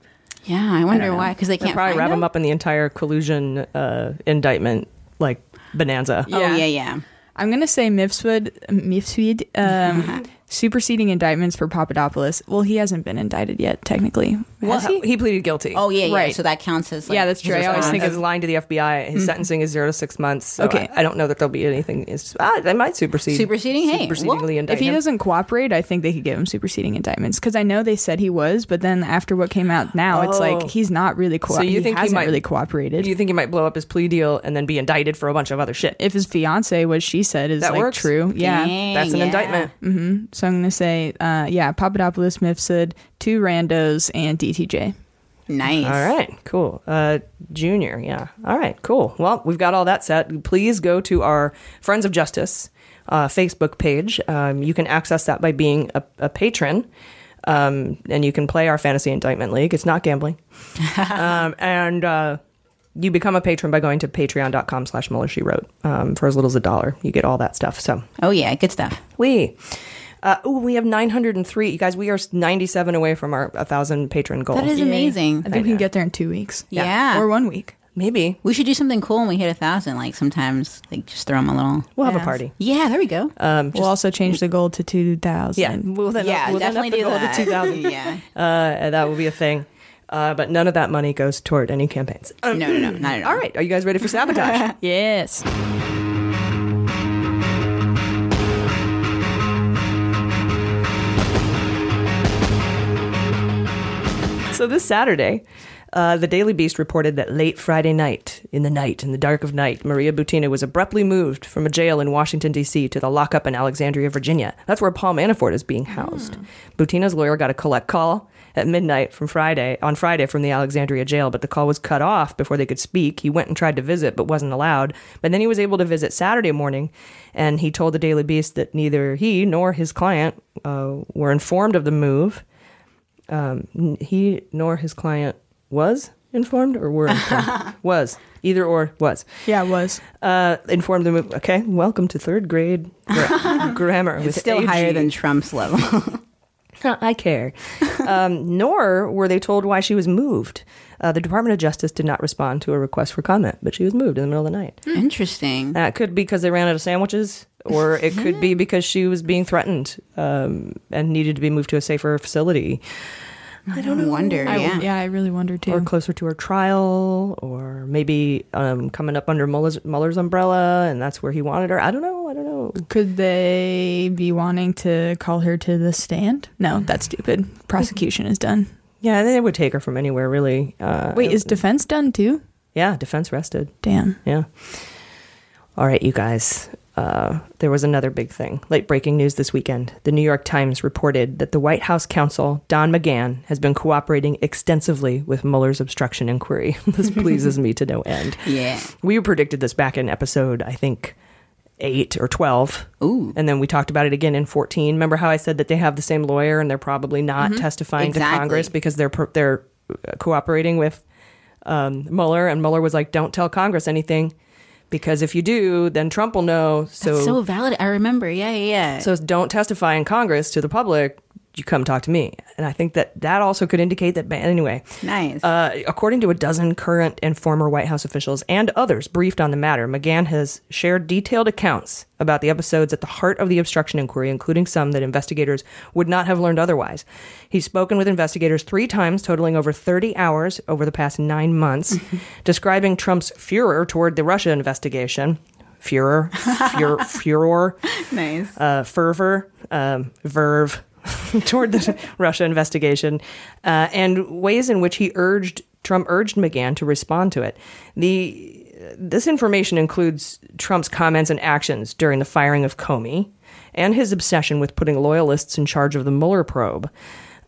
Speaker 3: Yeah, I wonder
Speaker 2: don't
Speaker 3: why. Because they
Speaker 1: They'll
Speaker 3: can't
Speaker 1: probably wrap
Speaker 3: him?
Speaker 1: him up in the entire collusion uh, indictment, like bonanza.
Speaker 3: Oh yeah, yeah.
Speaker 2: I'm gonna say Mifsud Mifsud um, superseding indictments for Papadopoulos. Well, he hasn't been indicted yet, technically.
Speaker 1: Well,
Speaker 2: he?
Speaker 1: he pleaded guilty.
Speaker 3: Oh yeah, yeah.
Speaker 2: Right.
Speaker 3: So that counts as like,
Speaker 2: Yeah, that's true. I always think
Speaker 1: is
Speaker 2: of
Speaker 1: lying to the FBI. His sentencing is zero to six months. So
Speaker 2: Okay.
Speaker 1: I, I don't know that there'll be anything. Is ah, they might supersede.
Speaker 3: Superseding? Hey,
Speaker 1: supersedingly
Speaker 3: well,
Speaker 2: if he
Speaker 1: him.
Speaker 2: doesn't cooperate, I think they could give him superseding indictments because I know they said he was, but then after what came out now, it's
Speaker 1: Oh.
Speaker 2: like he's not really co-
Speaker 1: So you
Speaker 2: he
Speaker 1: think he
Speaker 2: hasn't
Speaker 1: might-
Speaker 2: really cooperated.
Speaker 1: Do you think he might blow up his plea deal and then be indicted for a bunch of other shit?
Speaker 2: if his fiance, what she said, is
Speaker 1: That
Speaker 2: like
Speaker 1: works.
Speaker 2: true, yeah.
Speaker 3: Dang,
Speaker 1: That's an
Speaker 3: yeah.
Speaker 1: indictment.
Speaker 2: hmm So I'm gonna say, uh, yeah, Papadopoulos, Mifsud, two randos, and DTJ.
Speaker 3: Nice.
Speaker 1: All right, cool. Uh, junior, yeah. All right, cool. Well, we've got all that set. Please go to our Friends of Justice uh, Facebook page. Um, you can access that by being a, a patron, um, and you can play our Fantasy Indictment League. It's not gambling. um, and uh, you become a patron by going to patreon.com slash Mueller She Wrote. Um, for as little as a dollar, you get all that stuff. So
Speaker 3: Oh yeah, good stuff.
Speaker 1: we. Uh, ooh, we have 903. You guys, we are 97 away from our 1,000 patron goal.
Speaker 3: That is amazing.
Speaker 2: I think we can get there in two weeks.
Speaker 3: Yeah.
Speaker 2: or one week.
Speaker 1: Maybe.
Speaker 3: We should do something cool when we hit a thousand. Like sometimes, like just throw them a little.
Speaker 1: We'll have a party.
Speaker 3: Yeah, there we go.
Speaker 1: Um,
Speaker 2: we'll also change the goal to two thousand.
Speaker 1: Yeah, we'll then,
Speaker 3: yeah,
Speaker 1: we'll then
Speaker 3: definitely
Speaker 1: up the
Speaker 3: do
Speaker 1: goal
Speaker 3: that.
Speaker 1: to 2000.
Speaker 3: yeah.
Speaker 1: Uh, that will be a thing. Uh, but none of that money goes toward any campaigns. Um,
Speaker 3: No, no, no, not at all.
Speaker 1: all right, are you guys ready for sabotage?
Speaker 2: Yes.
Speaker 1: So this Saturday, Uh, the Daily Beast reported that late Friday night, in the night, in the dark of night, Maria Butina was abruptly moved from a jail in Washington, D.C. to the lockup in Alexandria, Virginia. That's where Paul Manafort is being housed. Butina's lawyer got a collect call at midnight from Friday on Friday from the Alexandria jail, but the call was cut off before they could speak. He went and tried to visit, but wasn't allowed. But then he was able to visit Saturday morning, and he told the Daily Beast that neither he nor his client uh, were informed of the move. Um, he nor his client was informed or were informed? was either or was
Speaker 2: yeah was
Speaker 1: uh, informed the move. Okay, welcome to third grade gra- grammar.
Speaker 3: It's still higher than Trump's level.
Speaker 1: I care. um, nor were they told why she was moved. Uh, the Department of Justice did not respond to a request for comment, but she was moved in the middle of the night.
Speaker 3: Interesting.
Speaker 1: That could be because they ran out of sandwiches, or it could be because she was being threatened um, and needed to be moved to a safer facility. I don't know.
Speaker 3: Wonder,
Speaker 2: I,
Speaker 3: yeah.
Speaker 2: yeah, I really wonder too.
Speaker 1: Or closer to her trial, or maybe um, coming up under Mueller's, Mueller's umbrella, and that's where he wanted her. I don't know. I don't know.
Speaker 2: Could they be wanting to call her to the stand? No, that's stupid. Prosecution is done.
Speaker 1: Yeah, they would take her from anywhere, really. Uh,
Speaker 2: Wait, is defense done too?
Speaker 1: Yeah, defense rested.
Speaker 2: Damn.
Speaker 1: Yeah. All right, you guys. Uh, there was another big thing. Late breaking news this weekend. The New York Times reported that the White House counsel, Don McGahn, has been cooperating extensively with Mueller's obstruction inquiry. this pleases me to no end.
Speaker 3: Yeah.
Speaker 1: We predicted this back in episode, I think, eight or 12.
Speaker 3: Ooh.
Speaker 1: And then we talked about it again in 14. Remember how I said that they have the same lawyer and they're probably not
Speaker 3: Mhm.
Speaker 1: testifying
Speaker 3: Exactly.
Speaker 1: to Congress because they're, per- they're cooperating with um, Mueller? And Mueller was like, don't tell Congress anything because if you do, then Trump will know. So,
Speaker 3: That's so valid. I remember. Yeah, yeah, yeah.
Speaker 1: so don't testify in Congress to the public. You come talk to me. And I think that that also could indicate that, anyway.
Speaker 3: nice.
Speaker 1: Uh, according to a dozen current and former White House officials and others briefed on the matter, McGahn has shared detailed accounts about the episodes at the heart of the obstruction inquiry, including some that investigators would not have learned otherwise. He's spoken with investigators three times, totaling over 30 hours over the past nine months, describing Trump's furor toward the Russia investigation. Furor, furor, furor
Speaker 3: nice.
Speaker 1: uh, fervor, um, verve toward the Russia investigation, uh, and ways in which he urged Trump urged McGahn to respond to it. The this information includes Trump's comments and actions during the firing of Comey, and his obsession with putting loyalists in charge of the Mueller probe.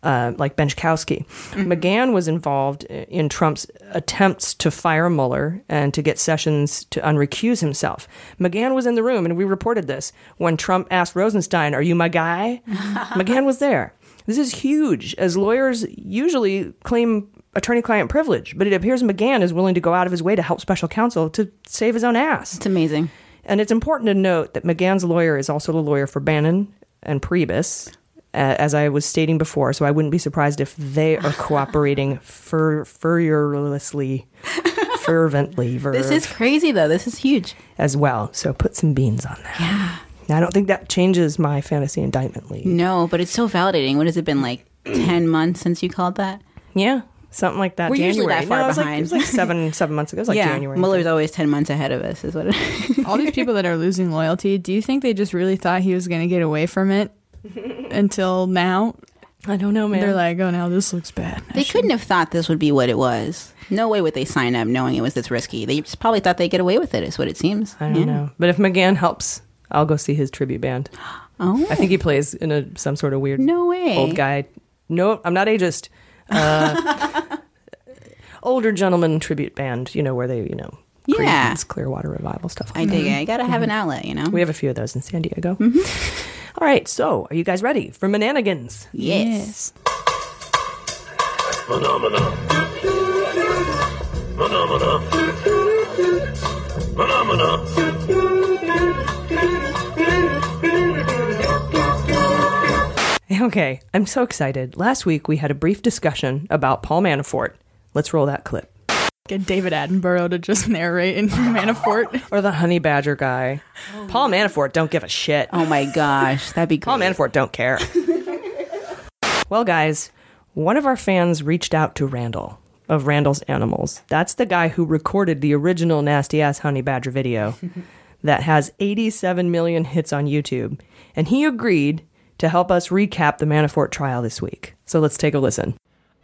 Speaker 1: Uh, like Benczkowski. McGahn was involved in Trump's attempts to fire Mueller and to get Sessions to unrecuse himself. McGahn was in the room, and we reported this when Trump asked Rosenstein, Are you my guy? McGahn was there. This is huge, as lawyers usually claim attorney client privilege, but it appears McGahn is willing to go out of his way to help special counsel to save his own ass.
Speaker 3: It's amazing.
Speaker 1: And it's important to note that McGahn's lawyer is also the lawyer for Bannon and Priebus, as I was stating before. So I wouldn't be surprised if they are cooperating fur- furiously, fervently, verve,
Speaker 3: This is crazy, though. This is huge.
Speaker 1: as well. So put some beans on that.
Speaker 3: Yeah.
Speaker 1: Now, I don't think that changes my fantasy indictment league.
Speaker 3: No, but it's so validating. What has it been like? Ten months since you called that?
Speaker 1: Yeah, something like that.
Speaker 3: We're
Speaker 1: January.
Speaker 3: usually that far
Speaker 1: no, it was
Speaker 3: behind.
Speaker 1: Like, it was like seven, seven months ago. It was like
Speaker 3: yeah,
Speaker 1: January.
Speaker 3: Mueller's always ten months ahead of us. Is what it is.
Speaker 2: All these people that are losing loyalty, do you think they just really thought he was going to get away from it until now?
Speaker 1: I don't know, man.
Speaker 2: They're like, oh, now this looks bad.
Speaker 3: They couldn't have thought this would be what it was. No way would they sign up knowing it was this risky. They just probably thought they'd get away with it. Is what it seems.
Speaker 1: I don't
Speaker 3: Yeah.
Speaker 1: know. But if McGahn helps, I'll go see his tribute band.
Speaker 3: Oh,
Speaker 1: I think he plays in a some sort of weird
Speaker 3: no way.
Speaker 1: old guy. No, I'm not ageist. Uh, older gentleman tribute band. You know where they, you know,
Speaker 3: Yeah.
Speaker 1: Creedence, Clearwater Revival stuff.
Speaker 3: I dig mm-hmm. it. I gotta have an mm-hmm. outlet. You know.
Speaker 1: We have a few of those in San Diego. Mm-hmm. All right, so are you guys ready for Mananigans?
Speaker 3: Yes.
Speaker 6: Phenomena. Phenomena. Phenomena.
Speaker 1: Okay, I'm so excited. Last week we had a brief discussion about Paul Manafort. Let's roll that clip.
Speaker 2: Get David Attenborough to just narrate in Manafort.
Speaker 1: Or the honey badger guy. Paul Manafort don't give a shit.
Speaker 3: Oh my gosh, that'd be great.
Speaker 1: Paul Manafort don't care. well, guys, one of our fans reached out to Randall of Randall's Animals. That's the guy who recorded the original nasty ass honey badger video that has 87 million hits on YouTube, and he agreed to help us recap the Manafort trial this week. So let's take a listen.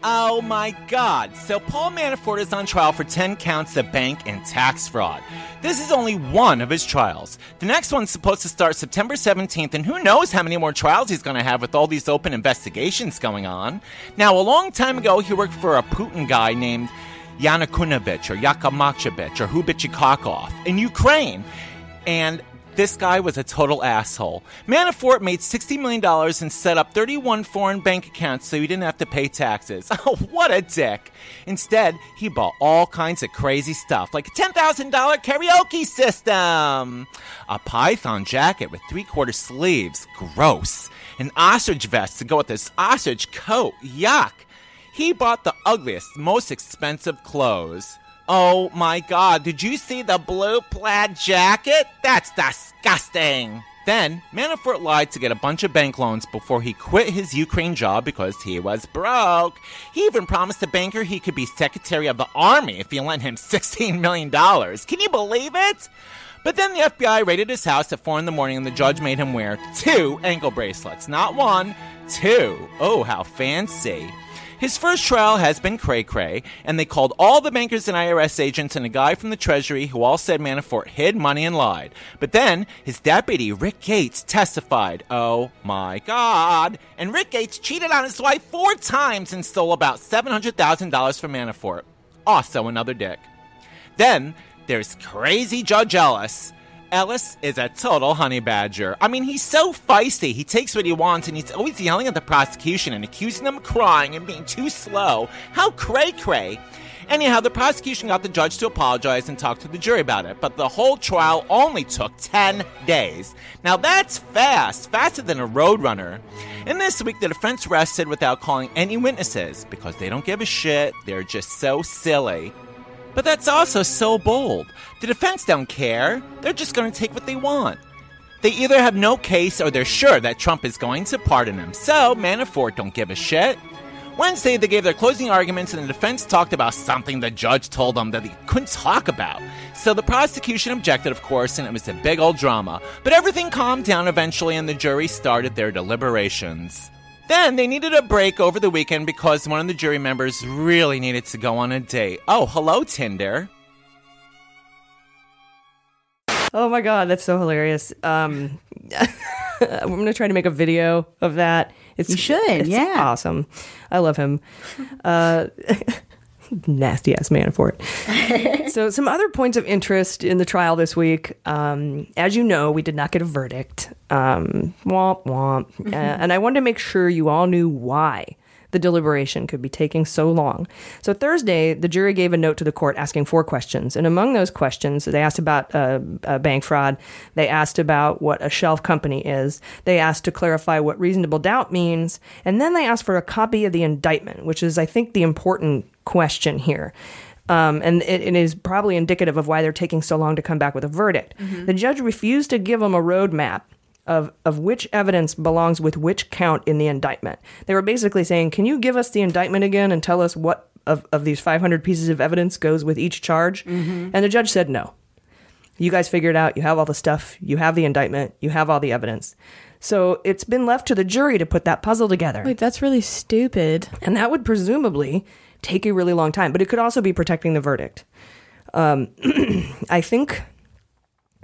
Speaker 7: Oh my god. So Paul Manafort is on trial for 10 counts of bank and tax fraud. This is only one of his trials. The next one's supposed to start September 17th, and who knows how many more trials he's going to have with all these open investigations going on. Now, a long time ago, he worked for a Putin guy named Yanukovych or Yakamachevich or Hubichikakov in Ukraine. And this guy was a total asshole. Manafort made $60 million and set up 31 foreign bank accounts so he didn't have to pay taxes. Oh, what a dick. Instead, he bought all kinds of crazy stuff, like a $10,000 karaoke system, a python jacket with three quarter sleeves, gross, an ostrich vest to go with this ostrich coat, yuck. He bought the ugliest, most expensive clothes. Oh my god, did you see the blue plaid jacket? That's disgusting! Then, Manafort lied to get a bunch of bank loans before he quit his Ukraine job because he was broke. He even promised a banker he could be Secretary of the Army if he lent him $16 million. Can you believe it? But then the FBI raided his house at 4 in the morning and the judge made him wear two ankle bracelets. Not one, two. Oh, how fancy. His first trial has been cray cray, and they called all the bankers and IRS agents and a guy from the Treasury who all said Manafort hid money and lied. But then his deputy, Rick Gates, testified. Oh my God. And Rick Gates cheated on his wife four times and stole about $700,000 from Manafort. Also another dick. Then there's crazy Judge Ellis. Ellis is a total honey badger. I mean, he's so feisty. He takes what he wants and he's always yelling at the prosecution and accusing them of crying and being too slow. How cray cray. Anyhow, the prosecution got the judge to apologize and talk to the jury about it, but the whole trial only took 10 days. Now that's fast, faster than a roadrunner. And this week, the defense rested without calling any witnesses because they don't give a shit. They're just so silly. But that's also so bold. The defense don't care. They're just going to take what they want. They either have no case or they're sure that Trump is going to pardon him. So Manafort don't give a shit. Wednesday, they gave their closing arguments, and the defense talked about something the judge told them that he couldn't talk about. So the prosecution objected, of course, and it was a big old drama. But everything calmed down eventually, and the jury started their deliberations. Then they needed a break over the weekend because one of the jury members really needed to go on a date. Oh, hello, Tinder.
Speaker 1: Oh my god, that's so hilarious. Um, I'm gonna try to make a video of that. It's
Speaker 3: You should,
Speaker 1: it's
Speaker 3: yeah.
Speaker 1: awesome. I love him. Uh, nasty ass man for it. so, some other points of interest in the trial this week. Um, as you know, we did not get a verdict. Um, womp womp. Uh, and I wanted to make sure you all knew why the deliberation could be taking so long. So Thursday, the jury gave a note to the court asking four questions, and among those questions, they asked about uh, uh, bank fraud. They asked about what a shelf company is. They asked to clarify what reasonable doubt means, and then they asked for a copy of the indictment, which is, I think, the important question here. Um, and it, it is probably indicative of why they're taking so long to come back with a verdict. The judge refused to give them a roadmap of, of which evidence belongs with which count in the indictment. They were basically saying, Can you give us the indictment again and tell us what of, of these 500 pieces of evidence goes with each charge? And the judge said, No. You guys figure it out. You have all the stuff. You have the indictment. You have all the evidence. So it's been left to the jury to put that puzzle together.
Speaker 2: Wait, that's really stupid.
Speaker 1: And that would presumably take a really long time, but it could also be protecting the verdict. Um, I think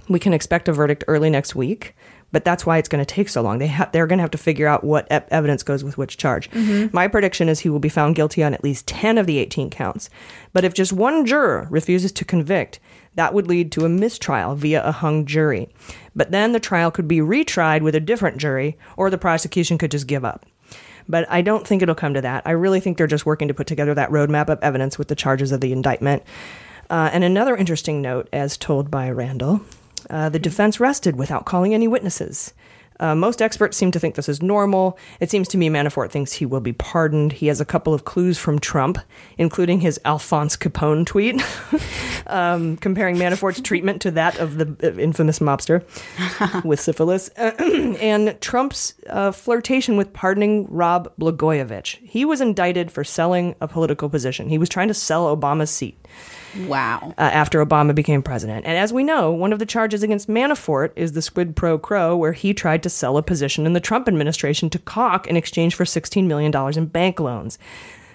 Speaker 1: we can expect a verdict early next week, but that's why it's going to take so long. They ha- they're going to have to figure out what e- evidence goes with which charge. My prediction is he will be found guilty on at least 10 of the 18 counts. But if just one juror refuses to convict, that would lead to a mistrial via a hung jury. But then the trial could be retried with a different jury, or the prosecution could just give up. But I don't think it'll come to that. I really think they're just working to put together that roadmap of evidence with the charges of the indictment. Uh, and another interesting note, as told by Randall, uh, the defense rested without calling any witnesses. Uh, most experts seem to think this is normal. It seems to me Manafort thinks he will be pardoned. He has a couple of clues from Trump, including his Alphonse Capone tweet, um, comparing Manafort's treatment to that of the uh, infamous mobster with syphilis, and Trump's uh, flirtation with pardoning Rob Blagojevich. He was indicted for selling a political position. He was trying to sell Obama's seat
Speaker 3: Wow.
Speaker 1: uh, after Obama became president. And as we know, one of the charges against Manafort is the squid pro quo, where he tried to sell a position in the Trump administration to Calk in exchange for $16 million in bank loans.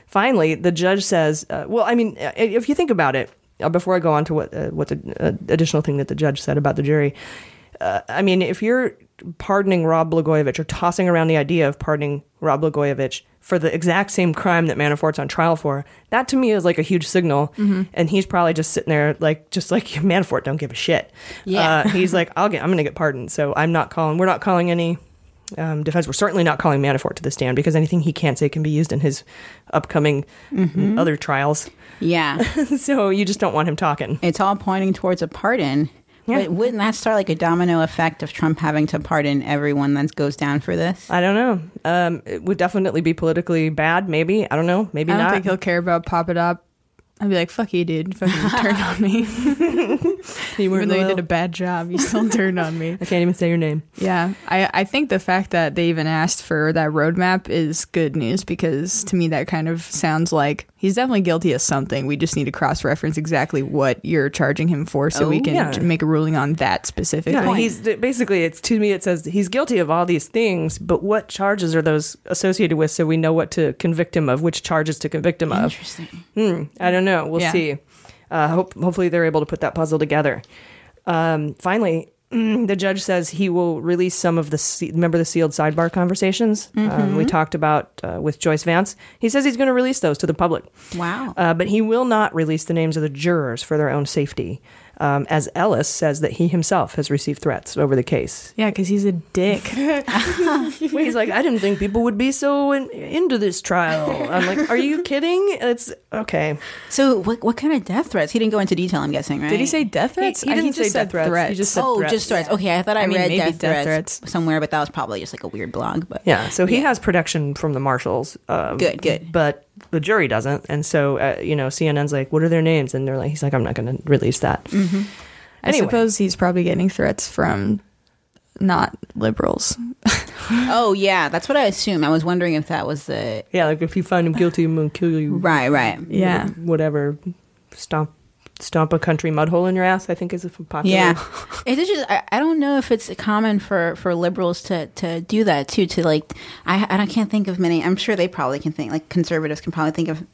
Speaker 1: finally, the judge says, uh, "Well, I mean, uh, if you think about it, uh, before I go on to what uh, what the uh, additional thing that the judge said about the jury, uh, I mean, if you're pardoning Rob Blagojevich or tossing around the idea of pardoning Rob Blagojevich for the exact same crime that Manafort's on trial for, that to me is like a huge signal.
Speaker 2: Mhm.
Speaker 1: And he's probably just sitting there, like, just like Manafort don't give a shit.
Speaker 2: Yeah.
Speaker 1: Uh, he's like, I'll get, I'm going to get pardoned. So I'm not calling, we're not calling any um, defense. We're certainly not calling Manafort to the stand because anything he can't say can be used in his upcoming
Speaker 3: Mhm.
Speaker 1: other trials.
Speaker 3: Yeah.
Speaker 1: so you just don't want him talking.
Speaker 3: It's all pointing towards a pardon. But wouldn't that start like a domino effect of Trump having to pardon everyone that goes down for this?
Speaker 1: I don't know. Um, it would definitely be politically bad. Maybe I don't know. Maybe
Speaker 2: I don't
Speaker 1: not.
Speaker 2: think he'll care about Pop It Up. I'd be like, fuck you, dude. Fucking turn on me. you even though you did a bad job, you still turned on me.
Speaker 1: I can't even say your name.
Speaker 2: Yeah. I, I think the fact that they even asked for that roadmap is good news because to me that kind of sounds like he's definitely guilty of something. We just need to cross reference exactly what you're charging him for so we
Speaker 1: Oh,
Speaker 2: can
Speaker 1: yeah.
Speaker 2: make a ruling on that specific
Speaker 1: Yeah,
Speaker 2: point.
Speaker 1: he's basically it's to me it says he's guilty of all these things, but what charges are those associated with so we know what to convict him of, which charges to convict him of.
Speaker 3: Interesting.
Speaker 1: Hmm, I don't know. We'll
Speaker 2: Yeah.
Speaker 1: see. Uh, hope hopefully they're able to put that puzzle together. Um, finally, the judge says he will release some of the se- remember the sealed sidebar conversations um, we
Speaker 3: Mhm.
Speaker 1: talked about uh, with Joyce Vance. He says he's going to release those to the public.
Speaker 3: Wow.
Speaker 1: Uh, but he will not release the names of the jurors for their own safety, um, as Ellis says that he himself has received threats over the case.
Speaker 2: yeah, because he's a dick.
Speaker 1: He's like, I didn't think people would be so in, into this trial. I'm like, are you kidding? It's okay.
Speaker 3: So what what kind of death threats? He didn't go into detail, I'm guessing, right?
Speaker 2: Did he say death threats?
Speaker 1: he
Speaker 2: I-
Speaker 1: didn't
Speaker 2: just
Speaker 1: say death threats. He just said
Speaker 3: oh,
Speaker 1: threats.
Speaker 3: just threats. Okay, I thought I,
Speaker 2: I mean,
Speaker 3: read
Speaker 2: maybe
Speaker 3: death,
Speaker 2: death
Speaker 3: threats, somewhere, but that was probably just like a weird blog. But
Speaker 1: Yeah, so he has protection from the marshals. Um,
Speaker 3: Good, good.
Speaker 1: But the jury doesn't, and so uh, you know, CNN's like, "What are their names?" And they're like, "He's like, I'm not going to release that."
Speaker 2: Mm-hmm. I suppose he's probably getting threats from not liberals.
Speaker 3: oh yeah, that's what I assume. I was wondering if that was the
Speaker 1: Yeah, like if you find him guilty, I'm going to kill you.
Speaker 3: right, right.
Speaker 2: Yeah.
Speaker 1: whatever. Stomp, stomp a country mud hole in your ass. I think is a popular.
Speaker 3: Yeah, it's just I, I don't know if it's common for for liberals to to do that too. To like I I can't think of many. I'm sure they probably can think like conservatives can probably think of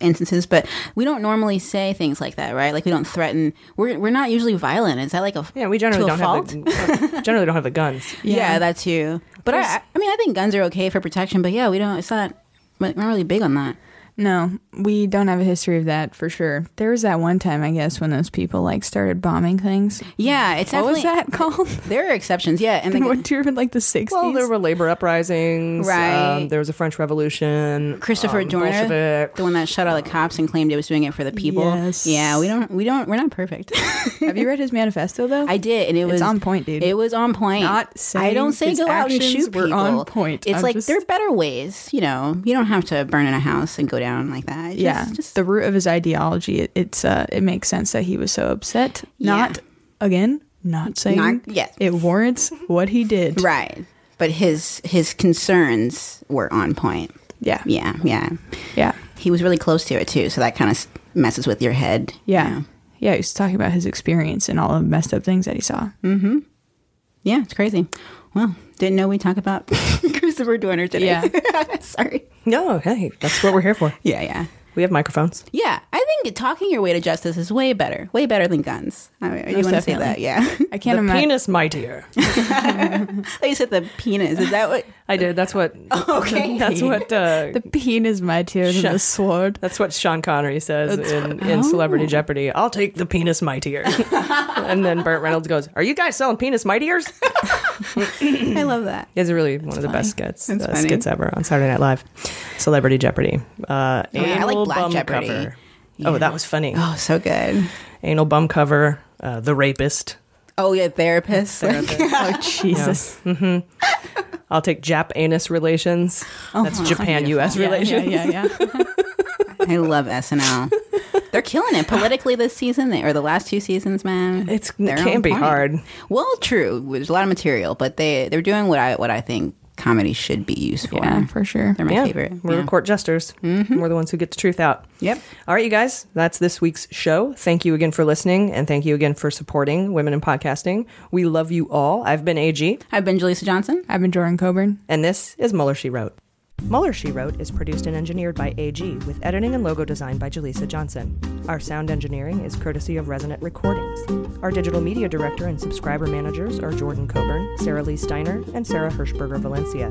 Speaker 3: instances, but we don't normally say things like that, right? Like we don't threaten. We're we're not usually violent. Is that like a
Speaker 1: Yeah, we generally don't
Speaker 3: fault?
Speaker 1: have the, generally don't have the guns.
Speaker 3: Yeah, that too. But I, I I mean, I think guns are okay for protection. But yeah, we don't. It's not. We're not really big on that.
Speaker 2: No, we don't have a history of that for sure. There was that one time, I guess, when those people like started bombing things.
Speaker 3: Yeah, it's
Speaker 2: what was that called?
Speaker 3: There are exceptions. Yeah, and the,
Speaker 2: what during like the sixties?
Speaker 1: Well, there were labor uprisings.
Speaker 3: Right.
Speaker 1: Um, there was a French Revolution.
Speaker 3: Christopher
Speaker 1: um,
Speaker 3: Dorner,
Speaker 1: Bolshevik.
Speaker 3: the one that shut all the cops and claimed it was doing it for the people.
Speaker 2: Yes.
Speaker 3: Yeah, we don't. We don't. We're not perfect.
Speaker 2: have you read his manifesto though?
Speaker 3: I did, and it
Speaker 2: It's
Speaker 3: was
Speaker 2: on point, dude.
Speaker 3: It was on point.
Speaker 2: Not
Speaker 3: I don't say go out and shoot people.
Speaker 2: on point.
Speaker 3: It's
Speaker 2: I'm
Speaker 3: like
Speaker 2: just-
Speaker 3: there are better ways. You know, you don't have to burn in a house and go down like that. It's
Speaker 2: yeah,
Speaker 3: just,
Speaker 2: the root of his ideology. It, it's uh, it makes sense that he was so upset. Not again, not saying
Speaker 3: Not- yes.
Speaker 2: it warrants what he did.
Speaker 3: right. But his his concerns were on point.
Speaker 2: Yeah,
Speaker 3: Yeah, yeah,
Speaker 2: yeah,
Speaker 3: He was really close to it too, so that kind of messes with your head.
Speaker 2: yeah, yeah. He was talking about his experience and all the messed up things that he saw.
Speaker 3: Mm-hmm. Yeah, it's crazy. Well, didn't know we talk about Christopher Dorner today.
Speaker 2: Yeah.
Speaker 3: Sorry.
Speaker 1: No, hey, that's what we're here for.
Speaker 3: Yeah, yeah.
Speaker 1: We have microphones.
Speaker 3: Yeah, I think talking your way to justice is way better. Way better than guns. I mean, you want to say that? Yeah.
Speaker 2: I can't
Speaker 1: the
Speaker 2: imagine.
Speaker 1: penis my mightier.
Speaker 3: you said the penis. Is that what?
Speaker 1: I did. That's what.
Speaker 3: Okay.
Speaker 1: That's what. Uh,
Speaker 2: The peen is mightier than
Speaker 1: Shut-
Speaker 2: the sword.
Speaker 1: That's what Sean Connery says
Speaker 2: That's-
Speaker 1: in, in
Speaker 2: Oh.
Speaker 1: Celebrity Jeopardy. I'll take the penis mightier. and then Burt Reynolds goes, Are you guys selling penis mightiers?
Speaker 3: I love that.
Speaker 1: It's really one of the best skits, uh, skits ever on Saturday Night Live. Celebrity Jeopardy. Uh,
Speaker 3: Yeah, I like Black
Speaker 1: bum
Speaker 3: Jeopardy.
Speaker 1: cover.
Speaker 3: Yeah.
Speaker 1: Oh, that was funny.
Speaker 3: Oh, so good.
Speaker 1: Anal bum cover. Uh, the rapist.
Speaker 3: Oh yeah, therapist.
Speaker 2: oh Jesus.
Speaker 1: hmm I'll take Jap anus relations. That's
Speaker 3: Oh,
Speaker 1: Japan U.S. Relations.
Speaker 2: yeah, yeah, yeah.
Speaker 3: I love SNL. They're killing it politically this season, or the last two seasons, man.
Speaker 1: It's it can
Speaker 3: on
Speaker 1: be
Speaker 3: point.
Speaker 1: hard.
Speaker 3: Well, true. There's a lot of material, but they they're doing what I what I think comedy should be used for.
Speaker 2: Yeah, for sure.
Speaker 3: They're my
Speaker 1: yeah,
Speaker 3: favorite.
Speaker 1: We're
Speaker 3: Yeah.
Speaker 1: the court jesters. Mm-hmm. We're the ones who get the truth out.
Speaker 3: Yep.
Speaker 1: All right, you guys, that's this week's show. Thank you again for listening, and thank you again for supporting Women in Podcasting. We love you all. I've been AG,
Speaker 3: I've been Jaleesa Johnson.
Speaker 2: I've been Jordan Coburn.
Speaker 1: and this is Mueller She Wrote. Mueller She Wrote is produced and engineered by AG with editing and logo design by Jaleesa Johnson. Our sound engineering is courtesy of Resonant Recordings. Our digital media director and subscriber managers are Jordan Coburn, Sarah Lee Steiner, and Sarah Hirschberger Valencia.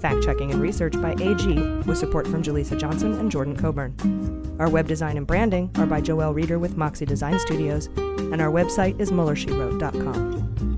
Speaker 1: Fact checking and research by AG with support from Jaleesa Johnson and Jordan Coburn. Our web design and branding are by Joelle Reeder with Moxie Design Studios, and our website is MuellerSheWrote.com.